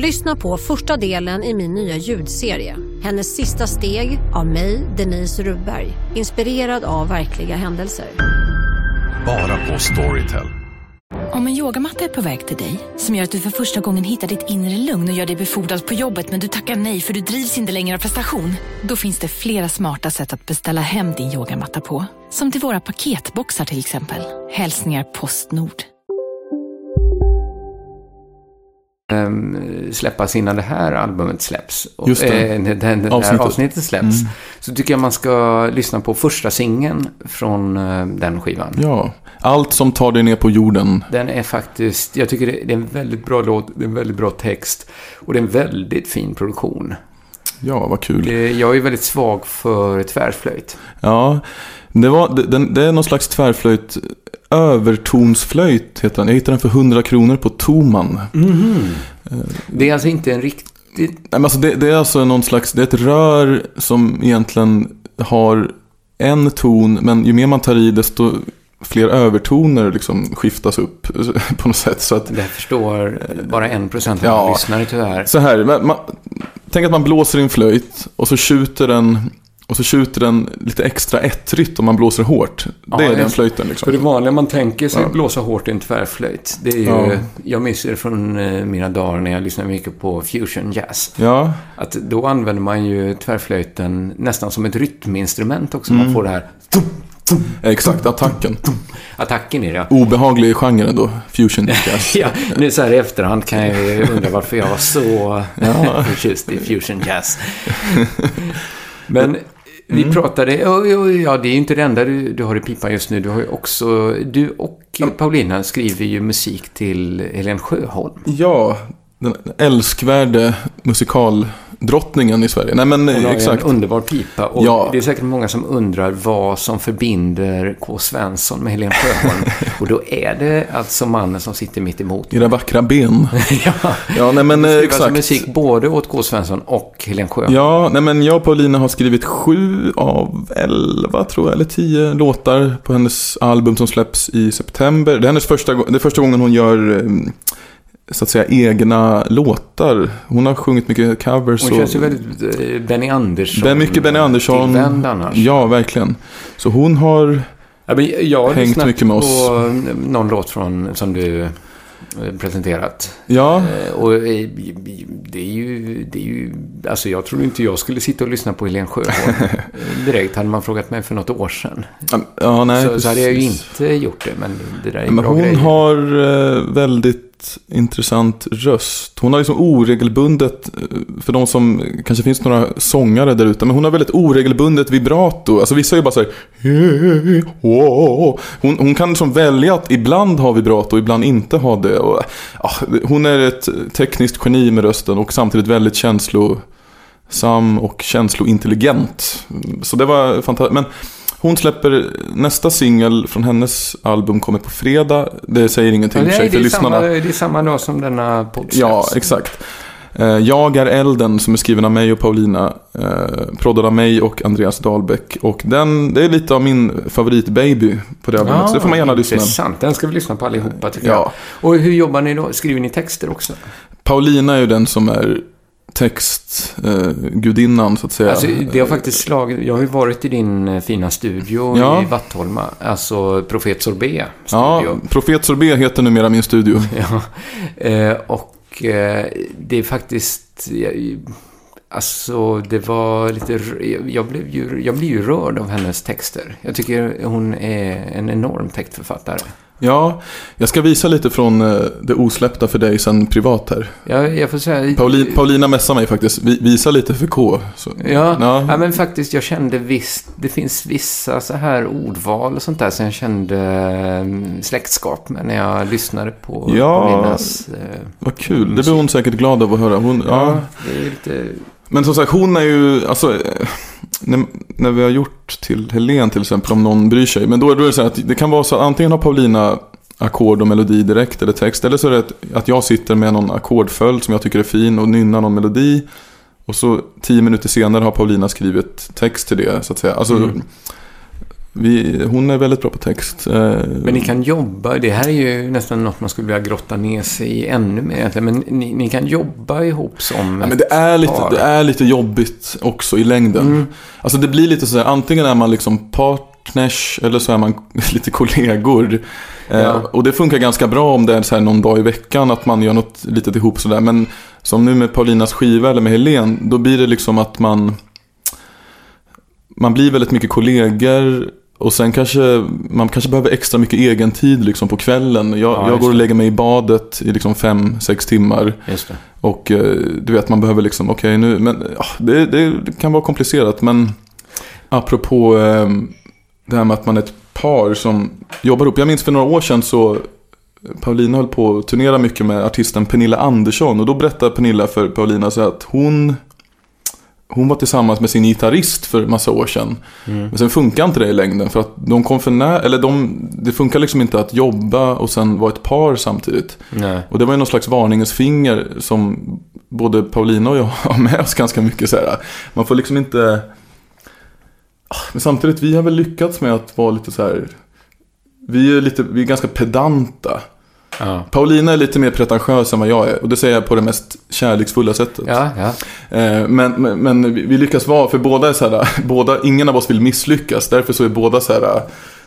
Lyssna på första delen i min nya ljudserie. Hennes sista steg av mig, Denise Rubberg. Inspirerad av verkliga händelser. Bara på Storytel. Om en yogamatta är på väg till dig, som gör att du för första gången hittar ditt inre lugn och gör dig befordrad på jobbet men du tackar nej för du drivs inte längre av prestation. Då finns det flera smarta sätt att beställa hem din yogamatta på. Som till våra paketboxar till exempel. Hälsningar Postnord. Släppas innan det här albumet släpps. Just det. Äh, avsnittet. här avsnittet släpps. Mm. Så tycker jag man ska lyssna på första singeln från uh, den skivan. Ja, allt som tar dig ner på jorden. Den är faktiskt, jag tycker det är en väldigt bra låt, det är en väldigt bra text. Och det är en väldigt fin produktion. Ja, vad kul. Det, jag är väldigt svag för tvärflöjt. Ja, det, var, det, det är någon slags tvärflöjt Övertonsflöjt heter den. Jag hittade den för 100 kronor på Toman. Mm. Det är alltså inte en riktig... Nej, men alltså det, det, är alltså någon slags... Det är ett rör som egentligen har en ton. Men ju mer man tar i desto fler övertoner liksom skiftas upp på något sätt. Så att, det förstår bara en procent av ja, lyssnare tyvärr. Så här, man, tänk att man blåser i en flöjt och så tjuter den Och så tjuter den lite extra ettrigt om man blåser hårt. Det Ja, är den flöjten liksom. För det vanliga man tänker sig Ja. blåsa hårt i en tvärflöjt. Det är ju, Ja. Jag minns det från eh, mina dagar när jag lyssnade mycket på fusion jazz. Ja. Att då använder man ju tvärflöjten nästan som ett rytminstrument också. Mm. Man får det här Exakt, attacken. attacken i det. Obehaglig genre då, fusion jazz. Ja, nu så här i efterhand kan jag undra varför jag var så Ja. förtjust i fusion jazz. Men vi Mm. pratade, ja, ja, ja, det är ju inte det enda du, du har i pipan just nu. Du har ju också, du och Paulina skriver ju musik till Helen Sjöholm. Ja, den älskvärde musikaldrottningen i Sverige. Nej men Hon har exakt. en underbar pipa och Ja. det är säkert många som undrar vad som förbinder K. Svensson med Helen Sjöholm. och då är det alltså mannen som sitter mitt emot. Era vackra ben. ja, Ja, nej men eh, skriver alltså exakt. musik både åt K. Svensson och Helen Sjöholm. Ja, nej men jag och Paulina har skrivit sju av elva tror jag, eller tio låtar på hennes album som släpps i september. Det är hennes första, det är första gången hon gör eh, så att säga egna låtar. Hon har sjungit mycket covers. Hon och- känns ju väldigt eh, Benny Andersson. Är mycket Benny Andersson. Tillvänd annars. Ja, verkligen. Så hon har Ja, jag har hängt mycket med oss. på eh, någon låt från, som du eh, presenterat. Ja. Och det är ju, det är ju, alltså jag tror inte jag skulle sitta och lyssna på Helen Sjöholm direkt. Hade man frågat mig för något år sedan. Ja, nej, så, så hade jag ju inte gjort det, men det där är Men bra hon grejer. har eh, väldigt intressant röst. Hon har liksom oregelbundet, eh, för de som, kanske finns några sångare där ute, men hon har väldigt oregelbundet vibrato. Alltså vissa är ju bara så här, hon, hon kan liksom välja att ibland ha vibrato och ibland inte ha det. Och, ja, hon är ett tekniskt geni med rösten och samtidigt väldigt känslosam och känslointelligent. Så det var fantastiskt. Men hon släpper nästa singel från hennes album kommer på fredag. Det säger ingenting Ja, och för nej, sig det, för är samma, lyssnarna. det är samma dag som denna podd Ja, exakt. Eh, Jag är elden som är skriven av mig och Paulina. Eh, proddad av mig och Andreas Dahlbäck. Och den, det är lite av min favoritbaby på det albumet. så det får man gärna lyssna. Intressant. Den ska vi lyssna på allihopa tycker Ja. jag. Och hur jobbar ni då? Skriver ni texter också? Paulina är ju den som är textgudinnan så att säga. Alltså, det har faktiskt slagit... Jag har ju varit i din eh, fina studio Ja. i Vattholma. Alltså Profet Sorbet Ja, studio. Profet Sorbet heter numera min studio. Ja. Eh, och eh, det är faktiskt... Jag, alltså, det var lite... Jag blev, ju, jag blir ju rörd av hennes texter. Jag tycker hon är en enorm textförfattare. Ja, jag ska visa lite från eh, det osläppta för dig sen privat här. Jag, jag får säga... Pauli, Paulina messar mig faktiskt. Vi, visa lite för K. Så, Ja, ja. ja. men faktiskt jag kände visst, det finns vissa så här ordval och sånt där som jag kände eh, släktskap med när jag lyssnade på Ja, Paulinas... Eh, Vad kul, det blir hon säkert glad av att höra. Hon, ja. ja, det är lite... Men som sagt, hon är ju, alltså, eh, när, när vi har gjort till Helen till exempel, om någon bryr sig. Men då, då är det så att det kan vara så att antingen har Paulina ackord och melodi direkt eller text. Eller så är det att, att jag sitter med någon ackordföljd som jag tycker är fin och nynnar någon melodi. Och så tio minuter senare har Paulina skrivit text till det, så att säga. Alltså, Mm vi, hon är väldigt bra på text. Eh, Men ni kan jobba, det här är ju nästan något man skulle vilja grotta ner sig i ännu mer egentligen. Men ni, ni kan jobba ihop som Ja, men det, är lite, par. det är lite jobbigt också i längden. Mm. Alltså det blir lite så här, antingen är man liksom partners eller så är man lite kollegor. Eh, Ja. och det funkar ganska bra om det är så någon dag i veckan att man gör något litet ihop sådär. Men som nu med Paulinas skiva eller med Helen, då blir det liksom att man man blir väldigt mycket kollegor och sen kanske man kanske behöver extra mycket egen tid liksom på kvällen. Jag, Ja, jag går och lägger mig i badet i liksom fem, sex timmar. Och eh, du vet, man behöver liksom, okej nu, men ja, det, det, det kan vara komplicerat. Men apropå eh, det här med att man är ett par som jobbar ihop. Jag minns för några år sedan så Paulina höll på att turnera mycket med artisten Pernilla Andersson. Och då berättade Pernilla för Paulina så att hon hon var tillsammans med sin gitarrist för massa år sedan. Mm. Men sen funkar inte det i längden. För att de kom för nära, eller de, det funkar liksom inte att jobba och sen vara ett par samtidigt. Nej. Och det var ju någon slags varningens finger som både Paulina och jag har med oss ganska mycket så här. Man får liksom inte... Ah, Men samtidigt, vi har väl lyckats med att vara lite så här... Vi är, lite, vi är ganska pedanta. Ja. Paulina är lite mer pretentiös än vad jag är. Och det säger jag på det mest kärleksfulla sättet. Ja, ja. Eh, Men, men, men vi lyckas vara, för båda är så här, båda, ingen av oss vill misslyckas. Därför så är båda så här,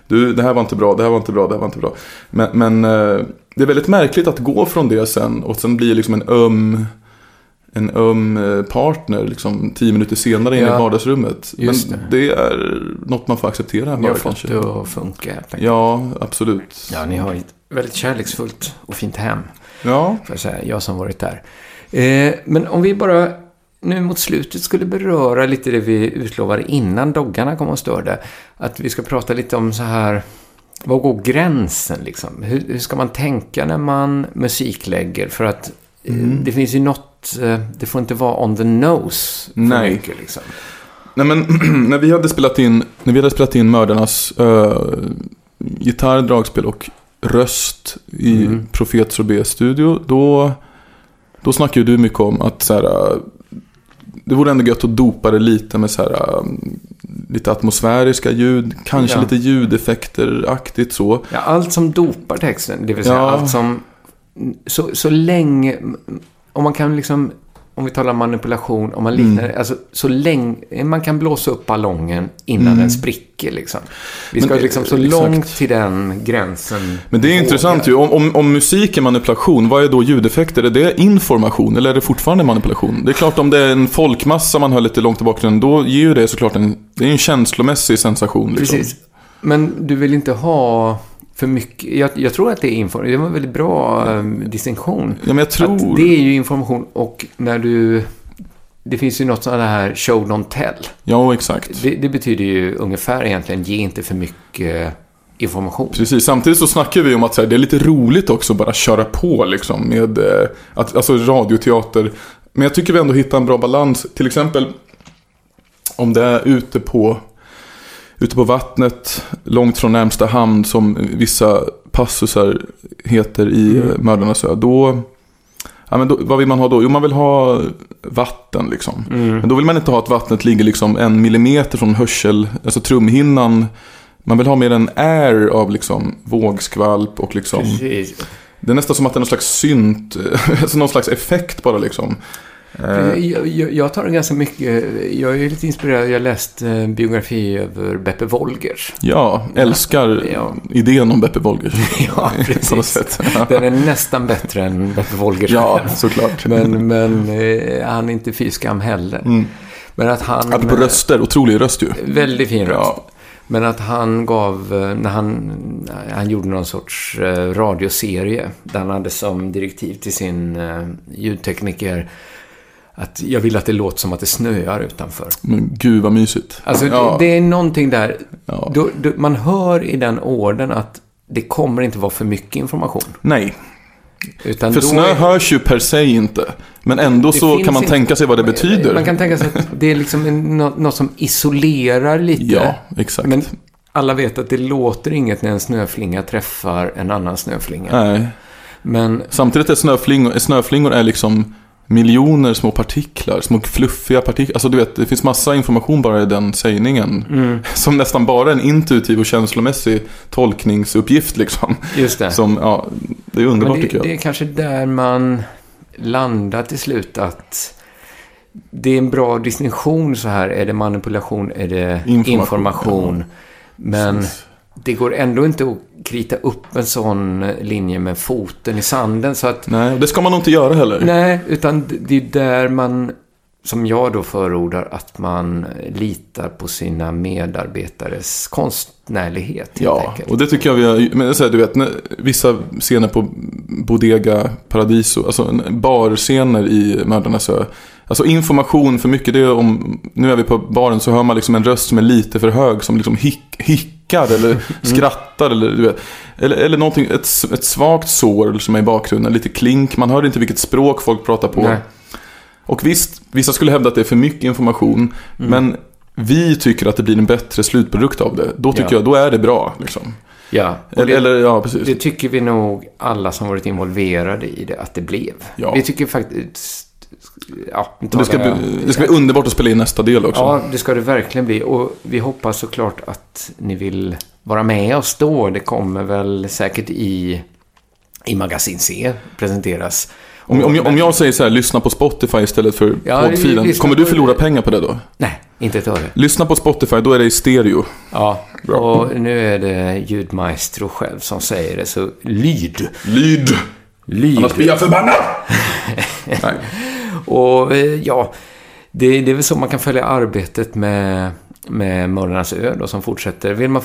du, det här var inte bra, det här var inte bra, det här var inte bra. Men, men eh, det är väldigt märkligt att gå från det sen och sen bli liksom en öm, en öm eh, partner liksom tio minuter senare in Ja, i vardagsrummet. Men det. det. är något man får acceptera. Ni har fått det att funka helt enkelt. Ja, absolut. Ja, ni har väldigt kärleksfullt och fint hem. Ja. Får jag säga, jag som varit där. Eh, men om vi bara nu mot slutet skulle beröra lite det vi utlovade innan doggarna kom och störde. Att vi ska prata lite om så här, vad går gränsen liksom? Hur, hur ska man tänka när man musiklägger? För att eh, Mm. det finns ju något, eh, det får inte vara on the nose för Nej. mycket liksom. Nej men när vi hade spelat in, när vi hade spelat in Mördarnas äh, gitarr, dragspel och röst i Mm. Profet Sorbet studio. Då, då snackade ju du mycket om att så här, det vore ändå gött att dopa det lite med så här, lite atmosfäriska ljud. Kanske Ja. lite ljudeffekter-aktigt så. Ja, allt som dopar texten, det vill säga Ja. allt som... Så, så länge... Om man kan liksom... Om vi talar manipulation, om man liknar Mm. alltså så länge... Man kan blåsa upp ballongen innan Mm. den spricker liksom. Vi ska Men, liksom så exakt. långt till den gränsen. Men det är intressant ju. Om, om, om musik är manipulation, vad är då ljudeffekter? Är det information eller är det fortfarande manipulation? Det är klart om det är en folkmassa man hör lite långt i bakgrunden, då ger ju det såklart en, det är en känslomässig sensation. Liksom. Precis. Men du vill inte ha för mycket... Jag, jag tror att det är information. Det var en väldigt bra um, distinktion. Ja, men jag tror... Det är ju information och när du... Det finns ju något sånt här show don't tell. Ja, exakt. Det, det betyder ju ungefär egentligen ge inte för mycket information. Precis, samtidigt så snackar vi om att här, det är lite roligt också att bara köra på liksom med eh, att, alltså radioteater. Men jag tycker vi ändå hittar en bra balans. Till exempel om det är ute på, ute på vattnet, långt från närmsta hamn som vissa passusar heter i Mm. Mördarnas ö. Då, ja, men då, vad vill man ha då? Jo, man vill ha vatten liksom. Mm. Men då vill man inte ha att vattnet ligger liksom en millimeter från hörsel, alltså trumhinnan. Man vill ha mer en air av liksom vågskvalp och liksom... Precis. Det är nästan som att det är någon slags synt, alltså någon slags effekt bara liksom. Eh, Jag, jag, jag tar ganska mycket, jag är lite inspirerad, jag har läst eh, biografi över Beppe Wolgers. Ja, älskar Ja. idén om Beppe Wolgers. Ja, precis. Den är nästan bättre än Beppe Wolgers. Ja, såklart. Men, men eh, han är inte fy skam heller. Mm. Men att han... Apropå röster, otrolig röst ju. Väldigt fin röst. Ja. Men att han gav, när han, han gjorde någon sorts radioserie där han hade som direktiv till sin ljudtekniker att jag vill att det låter som att det snöar utanför. Men gud vad mysigt. Alltså ja. det, det är någonting där, Ja. då, då, man hör i den orden att det kommer inte vara för mycket information. Nej, Utan för snö är- hörs ju per se inte. Men ändå Det så kan man inte- tänka sig vad det betyder. Man kan tänka sig att det är liksom något som isolerar lite. Ja, exakt. Men alla vet att det låter inget när en snöflinga träffar en annan snöflinga. Nej. Men Samtidigt är snöflingor, snöflingor är liksom miljoner små partiklar, små fluffiga partiklar. Alltså du vet, det finns massa information bara i den sägningen. Mm. Som nästan bara är en intuitiv och känslomässig tolkningsuppgift liksom. just det. Som, ja, det är underbart det, tycker jag. det är kanske där man landar till slut att det är en bra distinktion så här. Är det manipulation? Är det Information, information? Men Precis. Det går ändå inte att krita upp en sån linje med foten i sanden. Så att, Nej, det ska man nog inte göra heller. nej, utan det- är där man, som jag då förordar, att man litar på sina medarbetares konstnärlighet. Ja, enkelt. och det tycker jag vi har, men så här, du vet, när, vissa scener på Bodega Paradiso, alltså en- barscener i Mördarnas ö. Alltså information för mycket, det är om, nu är vi på baren så hör man liksom en röst som är lite för hög, som liksom hick, hickar eller skrattar eller du vet. Eller, eller någonting, ett, ett svagt sår som är i bakgrunden, lite klink, man hör inte vilket språk folk pratar på. Nej. Och visst, vissa skulle hävda att det är för mycket information, men vi tycker att det blir en bättre slutprodukt av det. Då tycker Ja. jag, då är det bra. Liksom. Ja, Eller, det- eller ja, precis. Det tycker vi nog alla som varit involverade i det att det blev. Ja. Vi tycker faktiskt... Ja, det, ska bli, det ska bli underbart att spela in nästa del också. Ja, det ska det verkligen bli. Och vi hoppas såklart att ni vill vara med oss då. Det kommer väl säkert i i Magasin C presenteras. Om, om, jag, om jag säger så här, lyssna på Spotify istället för Ja, poddfilen. Kommer du förlora pengar på det då? Nej, inte ett öre. Lyssna på Spotify, då är det i stereo. Ja, och nu är det ljudmaestro själv som säger det, så lyd. Lyd! Lyd. Annars blir jag förbannad! Nej. Och eh, ja, det, det är väl så man kan följa arbetet med, med Mördarnas ö då, som fortsätter. Vill man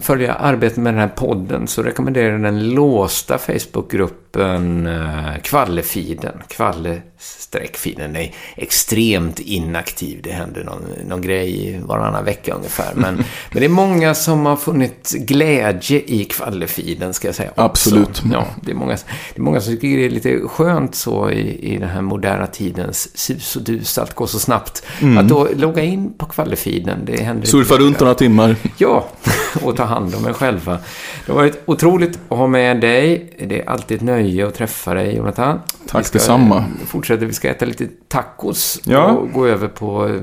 följa, arbetet med den här podden så rekommenderar jag den låsta Facebookgruppen eh, Kvallefiden. Kvalle-feeden är extremt inaktiv. Det händer någon, någon grej varannan vecka ungefär. Men, men det är många som har funnit glädje i Kvallefiden ska jag säga. också. Absolut. Ja, det är många, det är många som tycker det är lite skönt så i, i den här moderna tidens sus och dus, allt går så snabbt. Mm. Att då logga in på Kvallefiden, det händer Surfa runt några timmar. Ja, och ta hand om er själva. Det har varit otroligt att ha med dig. Det är alltid ett nöje att träffa dig, Jonathan. Tack vi ska, detsamma. Fortsätter, vi ska äta lite tacos Ja. och gå över på... eh,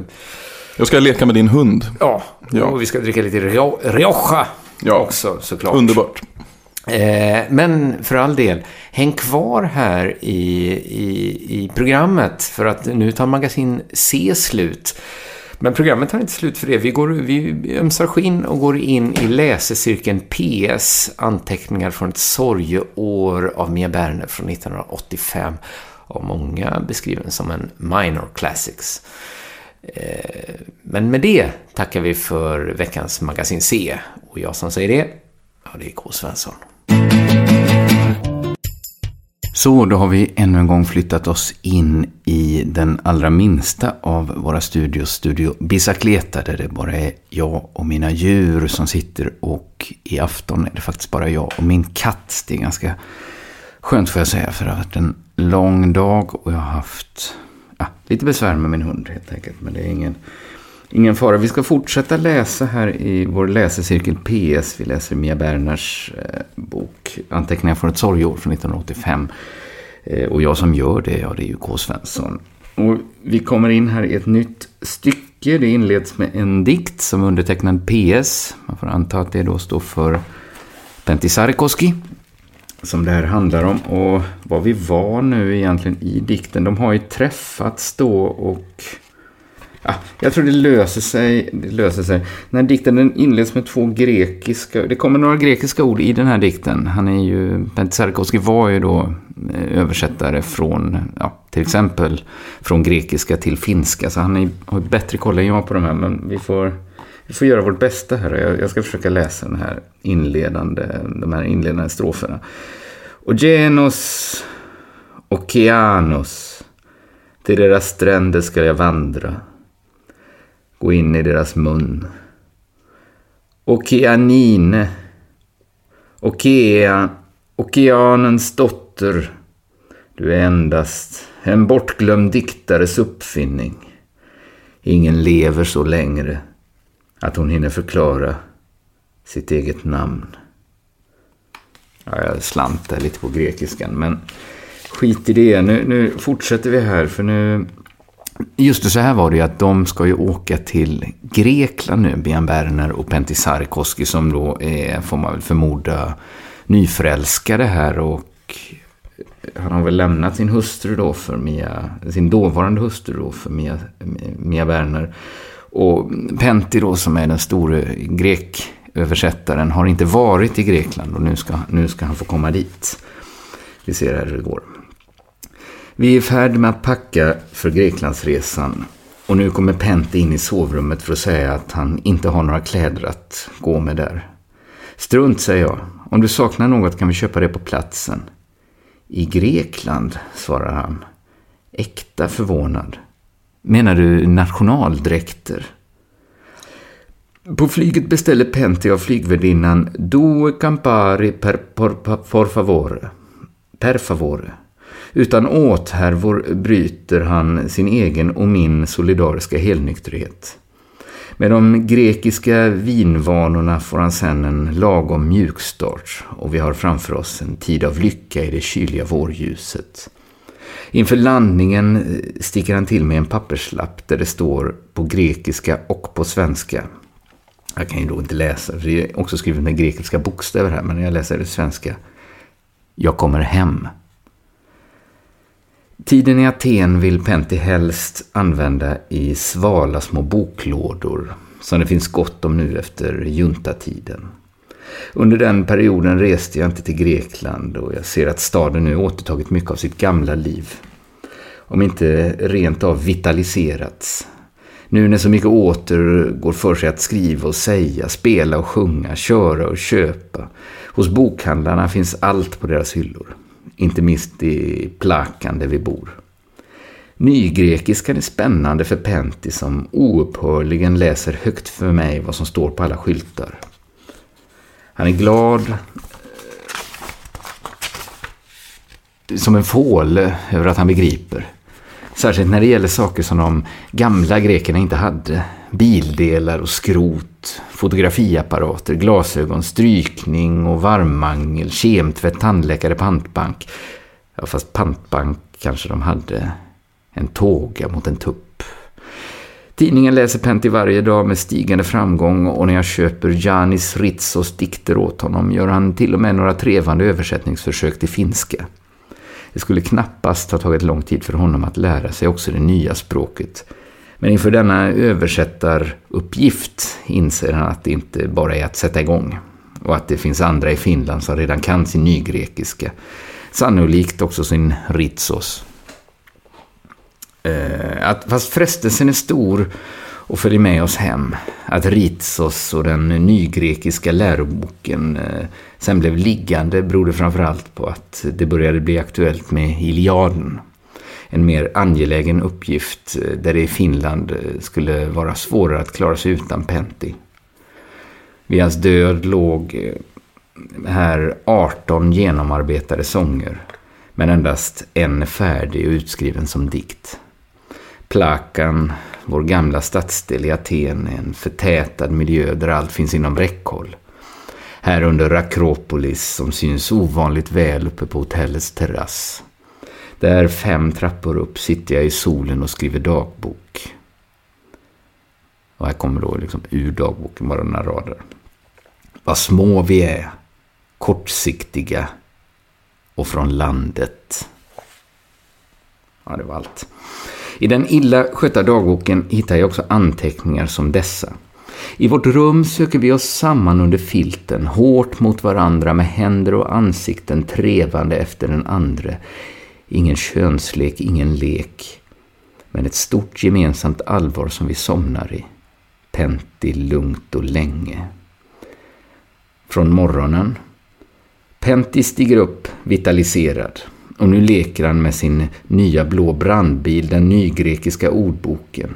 Jag ska leka med din hund. Ja, Ja. och vi ska dricka lite Rio- Rioja Ja. också såklart. Underbart. Eh, men för all del, häng kvar här i, i, i programmet för att nu tar magasin C slut. Men programmet tar inte slut för det. Vi, går, vi ömsar skinn och går in i läsecirkeln PS, anteckningar från ett sorgeår av Mia Berner från 1985. Av många beskriven som en minor classics. Eh, men med det tackar vi för veckans magasin C. Och jag som säger det, ja det är K. Svensson. Så, då har vi ännu en gång flyttat oss in i den allra minsta av våra studios, Studio Bicicleta, där det bara är jag och mina djur som sitter och i afton är det faktiskt bara jag och min katt. Det är ganska skönt får jag säga, för det har varit en lång dag och jag har haft ja, lite besvär med min hund helt enkelt, men det är ingen, ingen fara. Vi ska fortsätta läsa här i vår läsecirkel PS. Vi läser Mia Berners eh, bok Anteckningar från ett sorgeår från 1985. Eh, och jag som gör det, ja det är ju K. Svensson. Och vi kommer in här i ett nytt stycke. Det inleds med en dikt som är undertecknad PS. Man får anta att det då står för Pentti Sarkoski som det här handlar om och vad vi var nu egentligen i dikten. De har ju träffats då och ja, jag tror det löser sig. Det löser sig. Den här dikten den inleds med två grekiska, det kommer några grekiska ord i den här dikten. Han är ju, Pentti var ju då eh, översättare från, ja, till exempel från grekiska till finska. Så han är, har bättre koll än jag på de här, men vi får vi får göra vårt bästa här. Jag, jag ska försöka läsa den här inledande, de här inledande stroferna. Ogenos, Okeanos, till deras stränder ska jag vandra. Gå in i deras mun. Okeanine, Okea, Okeanens dotter. Du är endast en bortglömd diktares uppfinning. Ingen lever så längre att hon hinner förklara sitt eget namn. Ja, jag slantar lite på grekiskan, men skit i det. Nu, nu fortsätter vi här, för nu... Just det, så här var det ju att de ska ju åka till Grekland nu, Bian Berner och Pentti Sarkoski som då är, får man väl förmoda, nyförälskade här och han har väl lämnat sin hustru då för Mia, sin dåvarande hustru då för Mia, Mia Berner. Och Pentti då som är den store greköversättaren har inte varit i Grekland och nu ska, nu ska han få komma dit. Vi ser här hur det går. Vi är i färd med att packa för Greklandsresan och nu kommer Pentti in i sovrummet för att säga att han inte har några kläder att gå med där. Strunt, säger jag. Om du saknar något kan vi köpa det på platsen. I Grekland, svarar han. Äkta förvånad. Menar du nationaldräkter? På flyget beställer Pentti av flygvärdinnan Due Campari per, por, por favore. Per favore. Utan åthärvor bryter han sin egen och min solidariska helnykterhet. Med de grekiska vinvanorna får han sen en lagom mjukstart och vi har framför oss en tid av lycka i det kyliga vårljuset. Inför landningen eh, sticker han till med en papperslapp där det står på grekiska och på svenska. Jag kan ju då inte läsa, för det är också skrivet med grekiska bokstäver här, men jag läser det svenska. Jag kommer hem. Tiden i Aten vill Pentti helst använda i svala små boklådor som det finns gott om nu efter juntatiden. Under den perioden reste jag inte till Grekland och jag ser att staden nu återtagit mycket av sitt gamla liv. Om inte rent av vitaliserats. Nu när så mycket åter går för sig att skriva och säga, spela och sjunga, köra och köpa. Hos bokhandlarna finns allt på deras hyllor. Inte minst i Plakan där vi bor. Nygrekiskan är spännande för Pentti som oupphörligen läser högt för mig vad som står på alla skyltar. Han är glad eh, som en fåle över att han begriper. Särskilt när det gäller saker som de gamla grekerna inte hade. Bildelar och skrot, fotografiapparater, glasögon, strykning och varmmangel, kemtvätt, tandläkare, pantbank. Ja, fast pantbank kanske de hade. En tåga mot en tupp. Tidningen läser Pentti varje dag med stigande framgång och när jag köper Janis Ritsos dikter åt honom gör han till och med några trevande översättningsförsök till finska. Det skulle knappast ha tagit lång tid för honom att lära sig också det nya språket. Men inför denna översättaruppgift inser han att det inte bara är att sätta igång. Och att det finns andra i Finland som redan kan sin nygrekiska. Sannolikt också sin Ritsos. Eh, att, fast frestelsen är stor och följer med oss hem. Att Ritsos och den nygrekiska läroboken eh, sen blev liggande berodde framförallt på att det började bli aktuellt med Iliaden. En mer angelägen uppgift eh, där det i Finland eh, skulle vara svårare att klara sig utan Pentti. Vid hans död låg eh, här 18 genomarbetade sånger men endast en färdig och utskriven som dikt. Plakan, vår gamla stadsdel i Aten, är en förtätad miljö där allt finns inom räckhåll. Här under Akropolis som syns ovanligt väl uppe på hotellets terrass. Där fem trappor upp sitter jag i solen och skriver dagbok. Och här kommer då liksom ur dagboken bara några rader. Vad små vi är, kortsiktiga och från landet. Ja, det var allt. I den illa skötta dagboken hittar jag också anteckningar som dessa. I vårt rum söker vi oss samman under filten, hårt mot varandra med händer och ansikten trevande efter den andre. Ingen könslek, ingen lek. Men ett stort gemensamt allvar som vi somnar i. Pentti lugnt och länge. Från morgonen. Pentti stiger upp, vitaliserad. Och nu leker han med sin nya blå brandbil, den nygrekiska ordboken.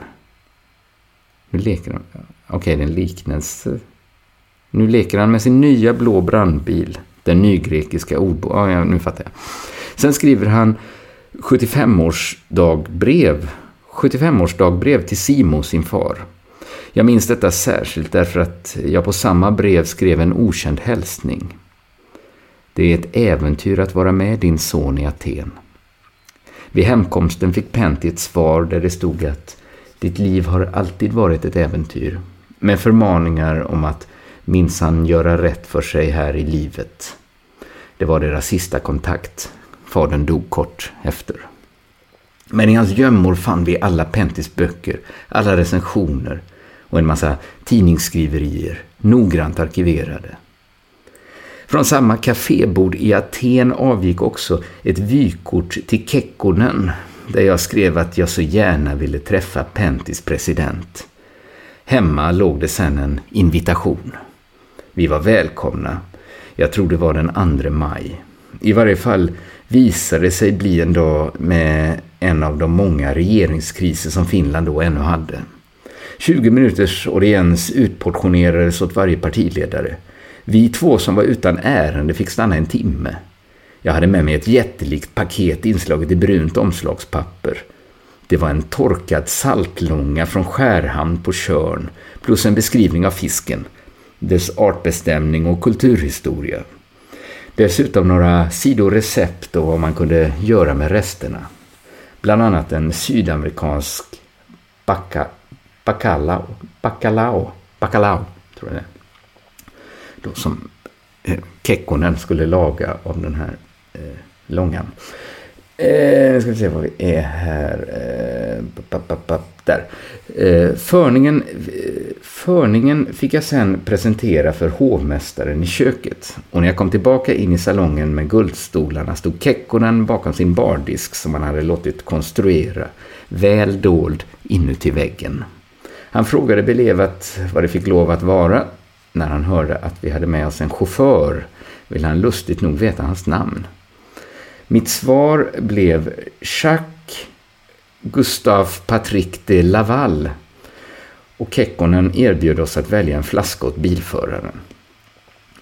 Nu leker han... Okej, okay, det är en liknelse. Nu leker han med sin nya blå brandbil, den nygrekiska ordboken. Ja, nu fattar jag. Sen skriver han 75-årsdagbrev 75-årsdagbrev till Simo, sin far. Jag minns detta särskilt därför att jag på samma brev skrev en okänd hälsning. Det är ett äventyr att vara med din son i Aten. Vid hemkomsten fick Pentti ett svar där det stod att ditt liv har alltid varit ett äventyr. Med förmaningar om att minsann göra rätt för sig här i livet. Det var deras sista kontakt. Fadern dog kort efter. Men i hans gömmor fann vi alla Pentis böcker, alla recensioner och en massa tidningsskriverier, noggrant arkiverade. Från samma kafébord i Aten avgick också ett vykort till Kekkonen där jag skrev att jag så gärna ville träffa Pentis president. Hemma låg det sedan en invitation. Vi var välkomna. Jag tror det var den 2 maj. I varje fall visade sig bli en dag med en av de många regeringskriser som Finland då ännu hade. 20 minuters audiens utportionerades åt varje partiledare. Vi två som var utan ärende fick stanna en timme. Jag hade med mig ett jättelikt paket inslaget i brunt omslagspapper. Det var en torkad saltlånga från Skärhamn på Körn plus en beskrivning av fisken, dess artbestämning och kulturhistoria. Dessutom några sidorecept och vad man kunde göra med resterna. Bland annat en sydamerikansk bacca, bacalao, bacalao, bacalao tror jag det är. Då som eh, Kekkonen skulle laga av den här eh, långa. Eh, ska vi se vad vi är här. Eh, papp, papp, papp, där. Eh, förningen, eh, förningen fick jag sen presentera för hovmästaren i köket. Och när jag kom tillbaka in i salongen med guldstolarna stod Kekkonen bakom sin bardisk som han hade låtit konstruera, väl dold inuti väggen. Han frågade belevat vad det fick lov att vara. När han hörde att vi hade med oss en chaufför ville han lustigt nog veta hans namn. Mitt svar blev Jacques Gustave Patrick de Laval och Kekkonen erbjöd oss att välja en flaska åt bilföraren.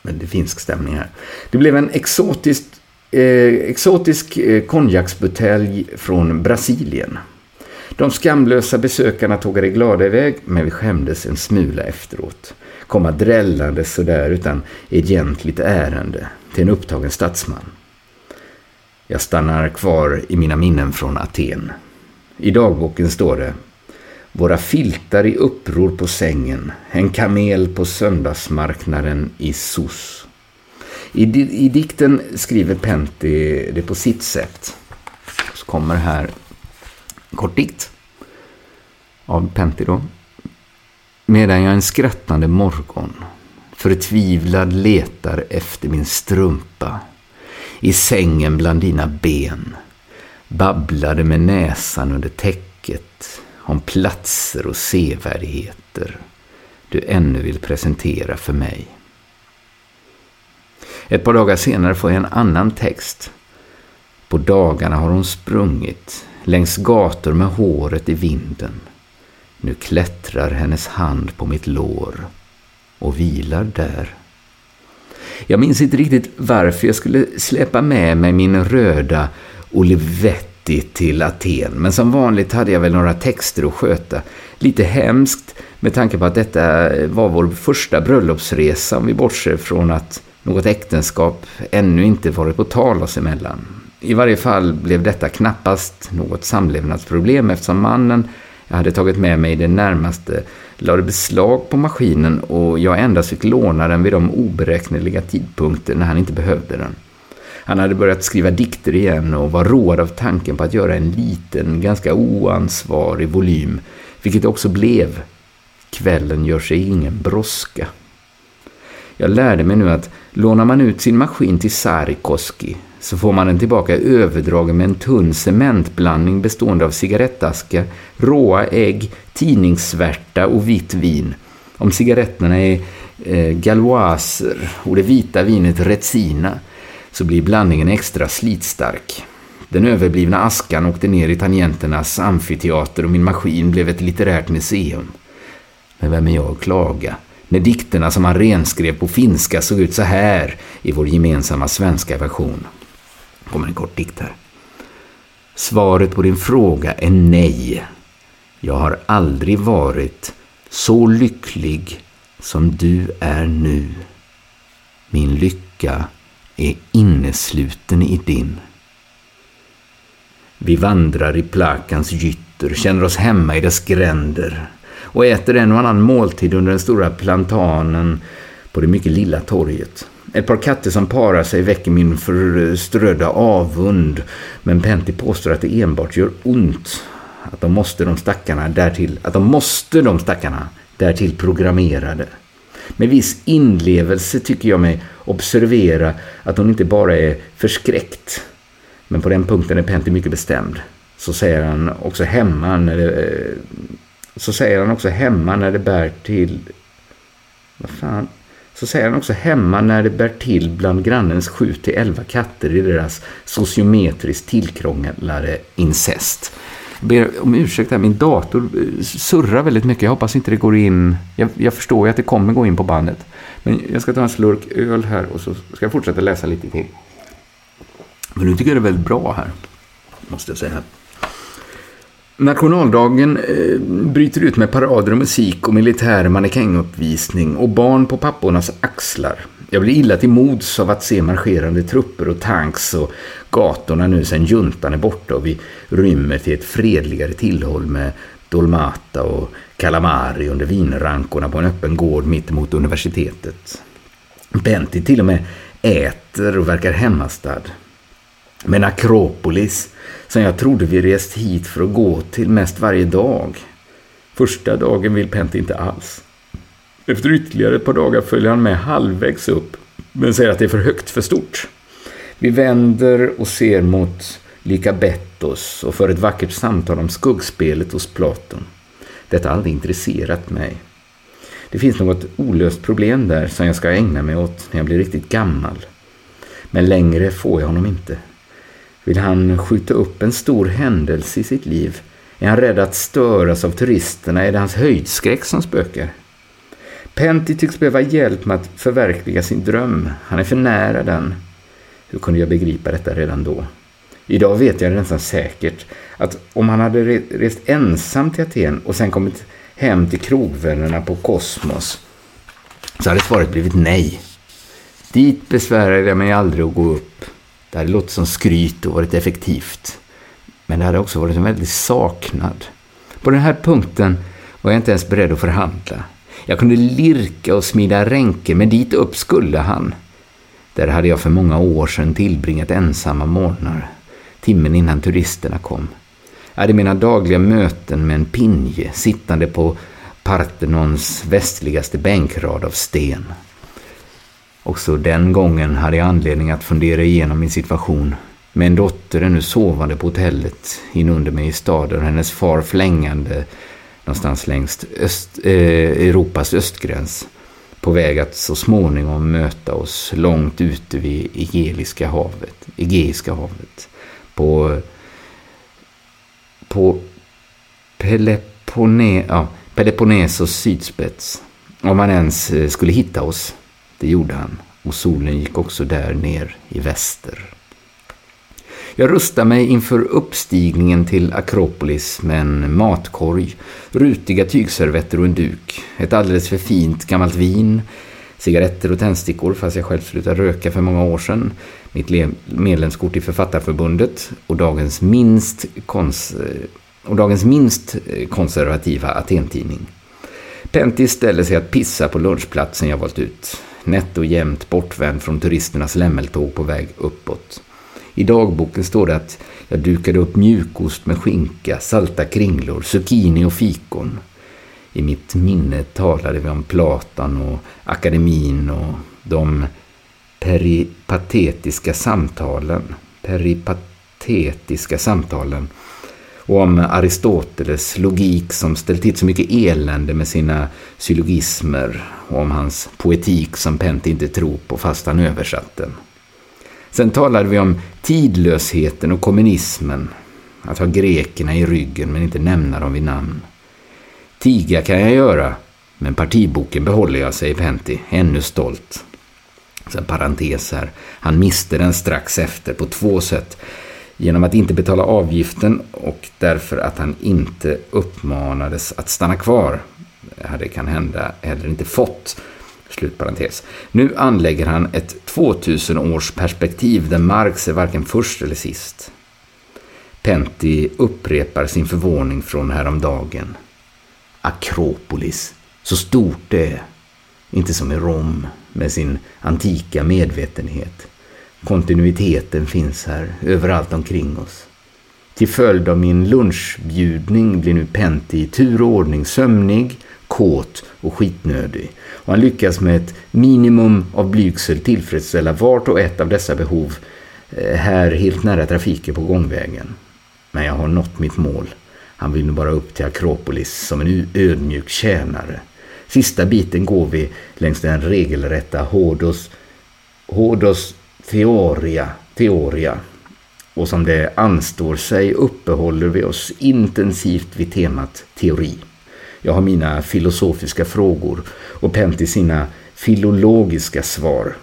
Men det finsk stämning här. Det blev en exotisk, eh, exotisk eh, konjaksbutelj från Brasilien. De skamlösa besökarna tågade glada iväg, men vi skämdes en smula efteråt. Komma drällande sådär utan egentligt ärende till en upptagen statsman. Jag stannar kvar i mina minnen från Aten. I dagboken står det Våra filtar i uppror på sängen, en kamel på söndagsmarknaden i Sos. I, I dikten skriver Pentti det på sitt sätt. Så kommer här en kort dikt av Pentti då. Medan jag en skrattande morgon förtvivlad letar efter min strumpa i sängen bland dina ben babblade med näsan under täcket om platser och sevärdheter du ännu vill presentera för mig. Ett par dagar senare får jag en annan text. På dagarna har hon sprungit längs gator med håret i vinden. Nu klättrar hennes hand på mitt lår och vilar där. Jag minns inte riktigt varför jag skulle släppa med mig min röda Olivetti till Aten, men som vanligt hade jag väl några texter att sköta. Lite hemskt med tanke på att detta var vår första bröllopsresa om vi bortser från att något äktenskap ännu inte varit på tal oss emellan. I varje fall blev detta knappast något samlevnadsproblem eftersom mannen jag hade tagit med mig det närmaste lade beslag på maskinen och jag endast fick låna den vid de oberäkneliga tidpunkter när han inte behövde den. Han hade börjat skriva dikter igen och var road av tanken på att göra en liten, ganska oansvarig volym, vilket det också blev. Kvällen gör sig ingen brådska. Jag lärde mig nu att lånar man ut sin maskin till Sarikoski så får man den tillbaka överdragen med en tunn cementblandning bestående av cigarettaskar, råa ägg, tidningssvärta och vitt vin. Om cigaretterna är eh, galoiser och det vita vinet Retsina så blir blandningen extra slitstark. Den överblivna askan åkte ner i tangenternas amfiteater och min maskin blev ett litterärt museum. Men vem är jag att klaga? När dikterna som han renskrev på finska såg ut så här i vår gemensamma svenska version kommer en kort dikt här. Svaret på din fråga är nej. Jag har aldrig varit så lycklig som du är nu. Min lycka är innesluten i din. Vi vandrar i Plakans gytter, känner oss hemma i dess gränder och äter en och annan måltid under den stora plantanen på det mycket lilla torget. Ett par katter som parar sig väcker min förströdda avund. Men Pentti påstår att det enbart gör ont. Att de måste de stackarna därtill, att de måste de stackarna därtill programmerade. Med viss inlevelse tycker jag mig observera att hon inte bara är förskräckt. Men på den punkten är Pentti mycket bestämd. Så säger han också hemma när det, eh, så säger han också hemma när det bär till... Vad fan? Så säger han också hemma när det bär till bland grannens 7 till 11 katter i deras sociometriskt tillkrånglade incest. Jag ber om ursäkt här, min dator eh, surrar väldigt mycket. Jag hoppas inte det går in. Jag, jag förstår ju att det kommer gå in på bandet. Men jag ska ta en slurk öl här och så ska jag fortsätta läsa lite till. Men nu tycker jag det är väldigt bra här. Måste jag säga. Nationaldagen eh, bryter ut med parader och musik och militär mannekänguppvisning och barn på pappornas axlar. Jag blir illa till mods av att se marscherande trupper och tanks och gatorna nu sen juntan är borta och vi rymmer till ett fredligare tillhåll med dolmata och calamari under vinrankorna på en öppen gård mitt emot universitetet. Benti till och med äter och verkar hemmastad. Men Akropolis, som jag trodde vi rest hit för att gå till mest varje dag. Första dagen vill Pent inte alls. Efter ytterligare ett par dagar följer han med halvvägs upp, men säger att det är för högt, för stort. Vi vänder och ser mot Lycabettos och för ett vackert samtal om skuggspelet hos Platon. Detta har aldrig intresserat mig. Det finns något olöst problem där som jag ska ägna mig åt när jag blir riktigt gammal. Men längre får jag honom inte. Vill han skjuta upp en stor händelse i sitt liv? Är han rädd att störas av turisterna? Är det hans höjdskräck som spökar? Pentti tycks behöva hjälp med att förverkliga sin dröm. Han är för nära den. Hur kunde jag begripa detta redan då? Idag vet jag nästan säkert att om han hade rest ensam till Aten och sen kommit hem till krogvännerna på Kosmos så hade svaret blivit nej. Dit besvärade jag mig aldrig att gå upp. Det hade låtit som skryt och varit effektivt. Men det hade också varit en väldig saknad. På den här punkten var jag inte ens beredd att förhandla. Jag kunde lirka och smida ränker, men dit upp skulle han. Där hade jag för många år sedan tillbringat ensamma morgnar, timmen innan turisterna kom. Jag hade mina dagliga möten med en pinje sittande på Parthenons västligaste bänkrad av sten. Också den gången hade jag anledning att fundera igenom min situation. Med en dotter ännu sovande på hotellet inunder mig i staden och hennes far flängande någonstans längs öst, eh, Europas östgräns. På väg att så småningom möta oss långt ute vid Egeiska havet. Egeiska havet. På, på Pelopone, ja, Peloponnesos sydspets. Om man ens eh, skulle hitta oss. Det gjorde han. Och solen gick också där ner i väster. Jag rustar mig inför uppstigningen till Akropolis med en matkorg, rutiga tygservetter och en duk, ett alldeles för fint gammalt vin, cigaretter och tändstickor fast jag själv slutade röka för många år sedan, mitt medlemskort i Författarförbundet och dagens minst, kons och dagens minst eh, konservativa Atentidning. Pentti ställer sig att pissa på lunchplatsen jag valt ut, nätt och jämnt bortvänd från turisternas lämmeltåg på väg uppåt. I dagboken står det att jag dukade upp mjukost med skinka, salta kringlor, zucchini och fikon. I mitt minne talade vi om Platan och akademin och de peripatetiska samtalen. Peripatetiska samtalen. Och om Aristoteles logik som ställt till så mycket elände med sina syllogismer och om hans poetik som Pent inte tror på fast han översatt den. Sen talade vi om tidlösheten och kommunismen. Att ha grekerna i ryggen men inte nämna dem vid namn. Tiga kan jag göra, men partiboken behåller jag, säger Pentti, ännu stolt. Sen parentes här. Han miste den strax efter på två sätt. Genom att inte betala avgiften och därför att han inte uppmanades att stanna kvar. Det hade kan hända heller inte fått. Slutparentes. Nu anlägger han ett 2000 års perspektiv där Marx är varken först eller sist. Pentti upprepar sin förvåning från häromdagen. Akropolis, så stort det är. Inte som i Rom med sin antika medvetenhet. Kontinuiteten finns här, överallt omkring oss. Till följd av min lunchbjudning blir nu Pentti i tur och ordning sömnig, kåt och skitnödig. Och han lyckas med ett minimum av blygsel tillfredsställa vart och ett av dessa behov eh, här helt nära trafiken på gångvägen. Men jag har nått mitt mål. Han vill nu bara upp till Akropolis som en ödmjuk tjänare. Sista biten går vi längs den regelrätta Hordos Hodos Teoria, teoria. Och som det anstår sig uppehåller vi oss intensivt vid temat teori. Jag har mina filosofiska frågor och Pentti sina filologiska svar.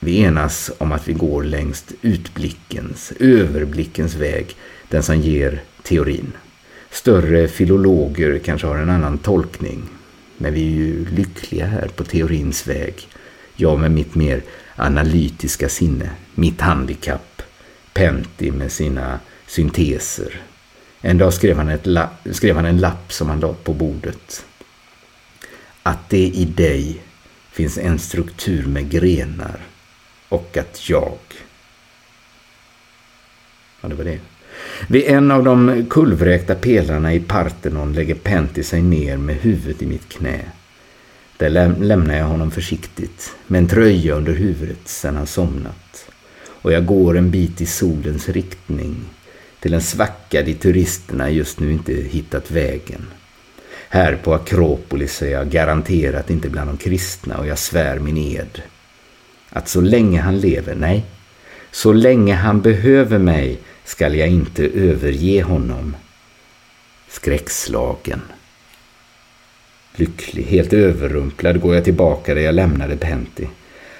Vi enas om att vi går längs utblickens, överblickens väg, den som ger teorin. Större filologer kanske har en annan tolkning, men vi är ju lyckliga här på teorins väg. Jag med mitt mer analytiska sinne, mitt handikapp, Pentti med sina synteser, en dag skrev han, ett skrev han en lapp som han la på bordet. Att det i dig finns en struktur med grenar och att jag Ja, det var det. Vid en av de kullvräkta pelarna i Parthenon lägger Pentti sig ner med huvudet i mitt knä. Där läm lämnar jag honom försiktigt med en tröja under huvudet sedan han somnat. Och jag går en bit i solens riktning till en svacka dit turisterna just nu inte hittat vägen. Här på Akropolis är jag garanterat inte bland de kristna och jag svär min ed. Att så länge han lever, nej, så länge han behöver mig skall jag inte överge honom. Skräckslagen. Lycklig, helt överrumplad går jag tillbaka där jag lämnade Pentti.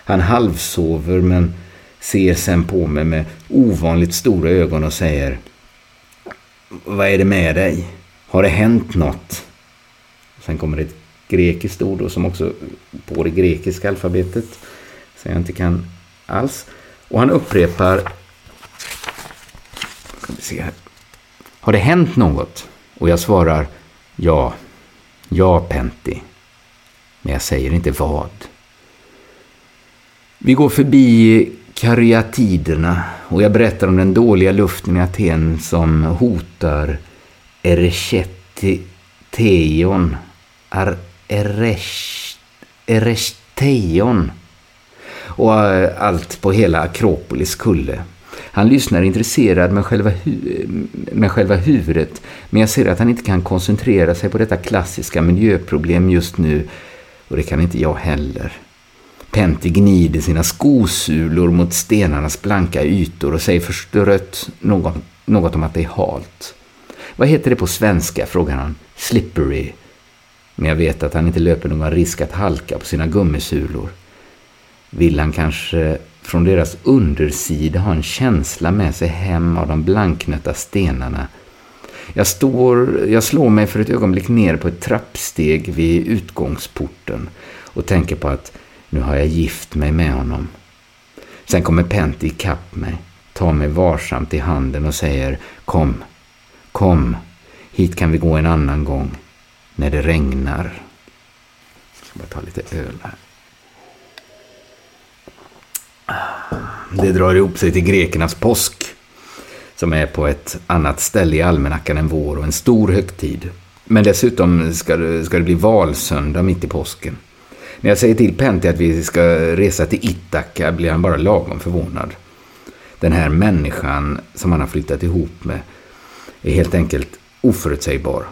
Han halvsover men ser sen på mig med ovanligt stora ögon och säger Vad är det med dig? Har det hänt något? Sen kommer ett grekiskt ord då som också på det grekiska alfabetet som jag inte kan alls. Och han upprepar ska vi se här. Har det hänt något? Och jag svarar ja. Ja, Pentti. Men jag säger inte vad. Vi går förbi karyatiderna och jag berättar om den dåliga luften i Aten som hotar Erecheteion Erechteion. Och eh, allt på hela Akropolis kulle. Han lyssnar intresserad med själva, med själva huvudet men jag ser att han inte kan koncentrera sig på detta klassiska miljöproblem just nu och det kan inte jag heller. Pentti gnider sina skosulor mot stenarnas blanka ytor och säger förstrött något, något om att det är halt. Vad heter det på svenska? frågar han. Slippery. Men jag vet att han inte löper någon risk att halka på sina gummisulor. Vill han kanske från deras undersida ha en känsla med sig hem av de blanknötta stenarna. Jag, står, jag slår mig för ett ögonblick ner på ett trappsteg vid utgångsporten och tänker på att nu har jag gift mig med honom. Sen kommer Pentti ikapp mig, tar mig varsamt i handen och säger Kom, kom, hit kan vi gå en annan gång, när det regnar. Jag ska bara ta lite öl här. Det drar ihop sig till grekernas påsk som är på ett annat ställe i almanackan än vår och en stor högtid. Men dessutom ska det, ska det bli valsöndag mitt i påsken. När jag säger till Pentti att vi ska resa till Ithaka blir han bara lagom förvånad. Den här människan som han har flyttat ihop med är helt enkelt oförutsägbar.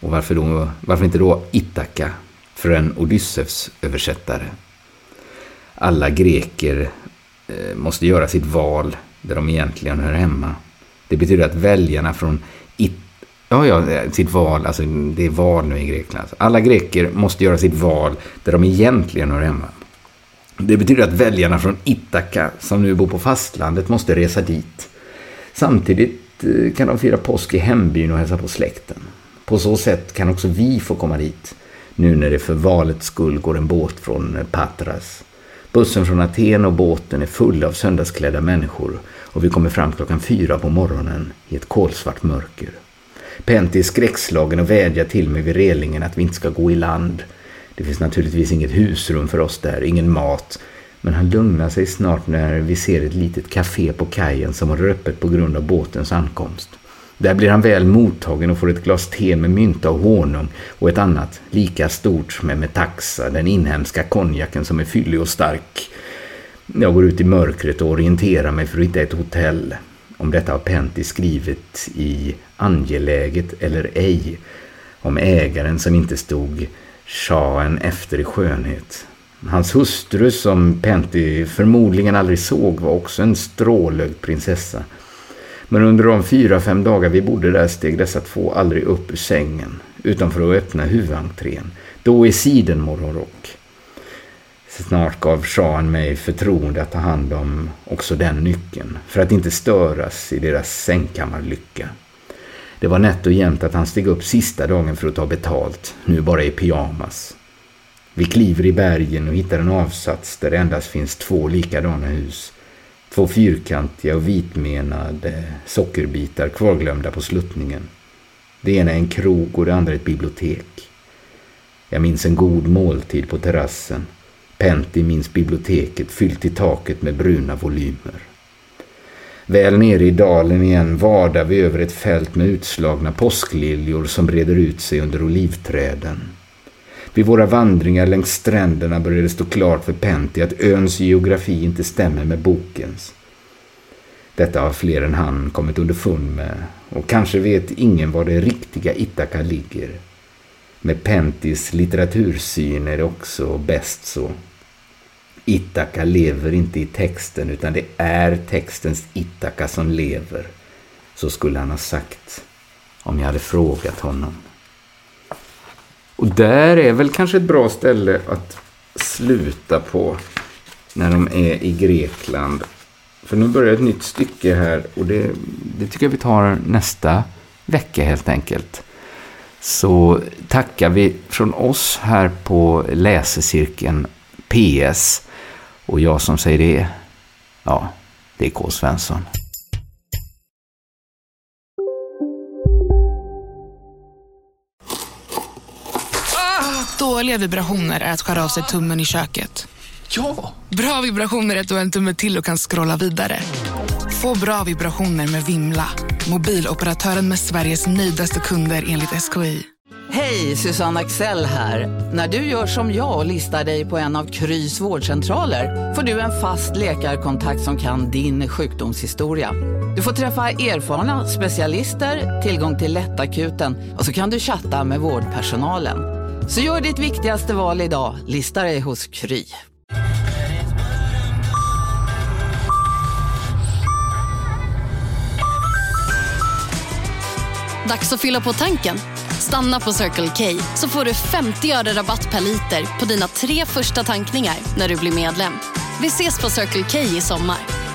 Och varför, då, varför inte då Ithaka för en Odysseus översättare? Alla greker Eh, måste göra sitt val där de egentligen hör hemma. Det betyder att väljarna från it Ja, ja, eh, sitt val, alltså det är val nu i Grekland. Alltså, alla greker måste göra sitt val där de egentligen hör hemma. Det betyder att väljarna från Ithaka, som nu bor på fastlandet, måste resa dit. Samtidigt eh, kan de fira påsk i hembyn och hälsa på släkten. På så sätt kan också vi få komma dit, nu när det för valets skull går en båt från Patras. Bussen från Aten och båten är full av söndagsklädda människor och vi kommer fram klockan fyra på morgonen i ett kolsvart mörker. Pentti är skräckslagen och vädjar till mig vid relingen att vi inte ska gå i land. Det finns naturligtvis inget husrum för oss där, ingen mat. Men han lugnar sig snart när vi ser ett litet café på kajen som har öppet på grund av båtens ankomst. Där blir han väl mottagen och får ett glas te med mynta och honung och ett annat, lika stort med metaxa, den inhemska konjaken som är fyllig och stark. Jag går ut i mörkret och orienterar mig för att hitta ett hotell. Om detta har Pentti skrivit i Angeläget eller ej. Om ägaren som inte stod shahen efter i skönhet. Hans hustru som Pentti förmodligen aldrig såg var också en strålögd prinsessa. Men under de fyra, fem dagar vi bodde där steg dessa två aldrig upp ur sängen utan för att öppna huvudentrén. Då i sidenmorgonrock. Snart gav shahen mig förtroende att ta hand om också den nyckeln för att inte störas i deras sängkammarlycka. Det var nätt och jämnt att han steg upp sista dagen för att ta betalt, nu bara i pyjamas. Vi kliver i bergen och hittar en avsats där det endast finns två likadana hus Två fyrkantiga och vitmenade sockerbitar kvarglömda på sluttningen. Det ena är en krog och det andra ett bibliotek. Jag minns en god måltid på terrassen. Pentti minns biblioteket fyllt i taket med bruna volymer. Väl nere i dalen igen vadar vi över ett fält med utslagna påskliljor som breder ut sig under olivträden. Vid våra vandringar längs stränderna började det stå klart för Pentti att öns geografi inte stämmer med bokens. Detta har fler än han kommit underfund med och kanske vet ingen var det riktiga Ithaka ligger. Med Pentis litteratursyn är det också bäst så. Ithaka lever inte i texten utan det är textens Ithaka som lever. Så skulle han ha sagt om jag hade frågat honom. Och där är väl kanske ett bra ställe att sluta på när de är i Grekland. För nu börjar ett nytt stycke här och det, det tycker jag vi tar nästa vecka helt enkelt. Så tackar vi från oss här på läsecirkeln PS. Och jag som säger det, ja, det är K. Svensson. Dåliga vibrationer är att skära av sig tummen i köket. Ja! Bra vibrationer är att du har en tumme till och kan scrolla vidare. Få bra vibrationer med Vimla. Mobiloperatören med Sveriges nöjdaste kunder enligt SKI. Hej, Susanne Axel här. När du gör som jag och listar dig på en av Krys vårdcentraler får du en fast läkarkontakt som kan din sjukdomshistoria. Du får träffa erfarna specialister, tillgång till lättakuten och så kan du chatta med vårdpersonalen. Så gör ditt viktigaste val idag, Lista dig hos Kry. Dags att fylla på tanken. Stanna på Circle K så får du 50 öre rabatt per liter på dina tre första tankningar när du blir medlem. Vi ses på Circle K i sommar.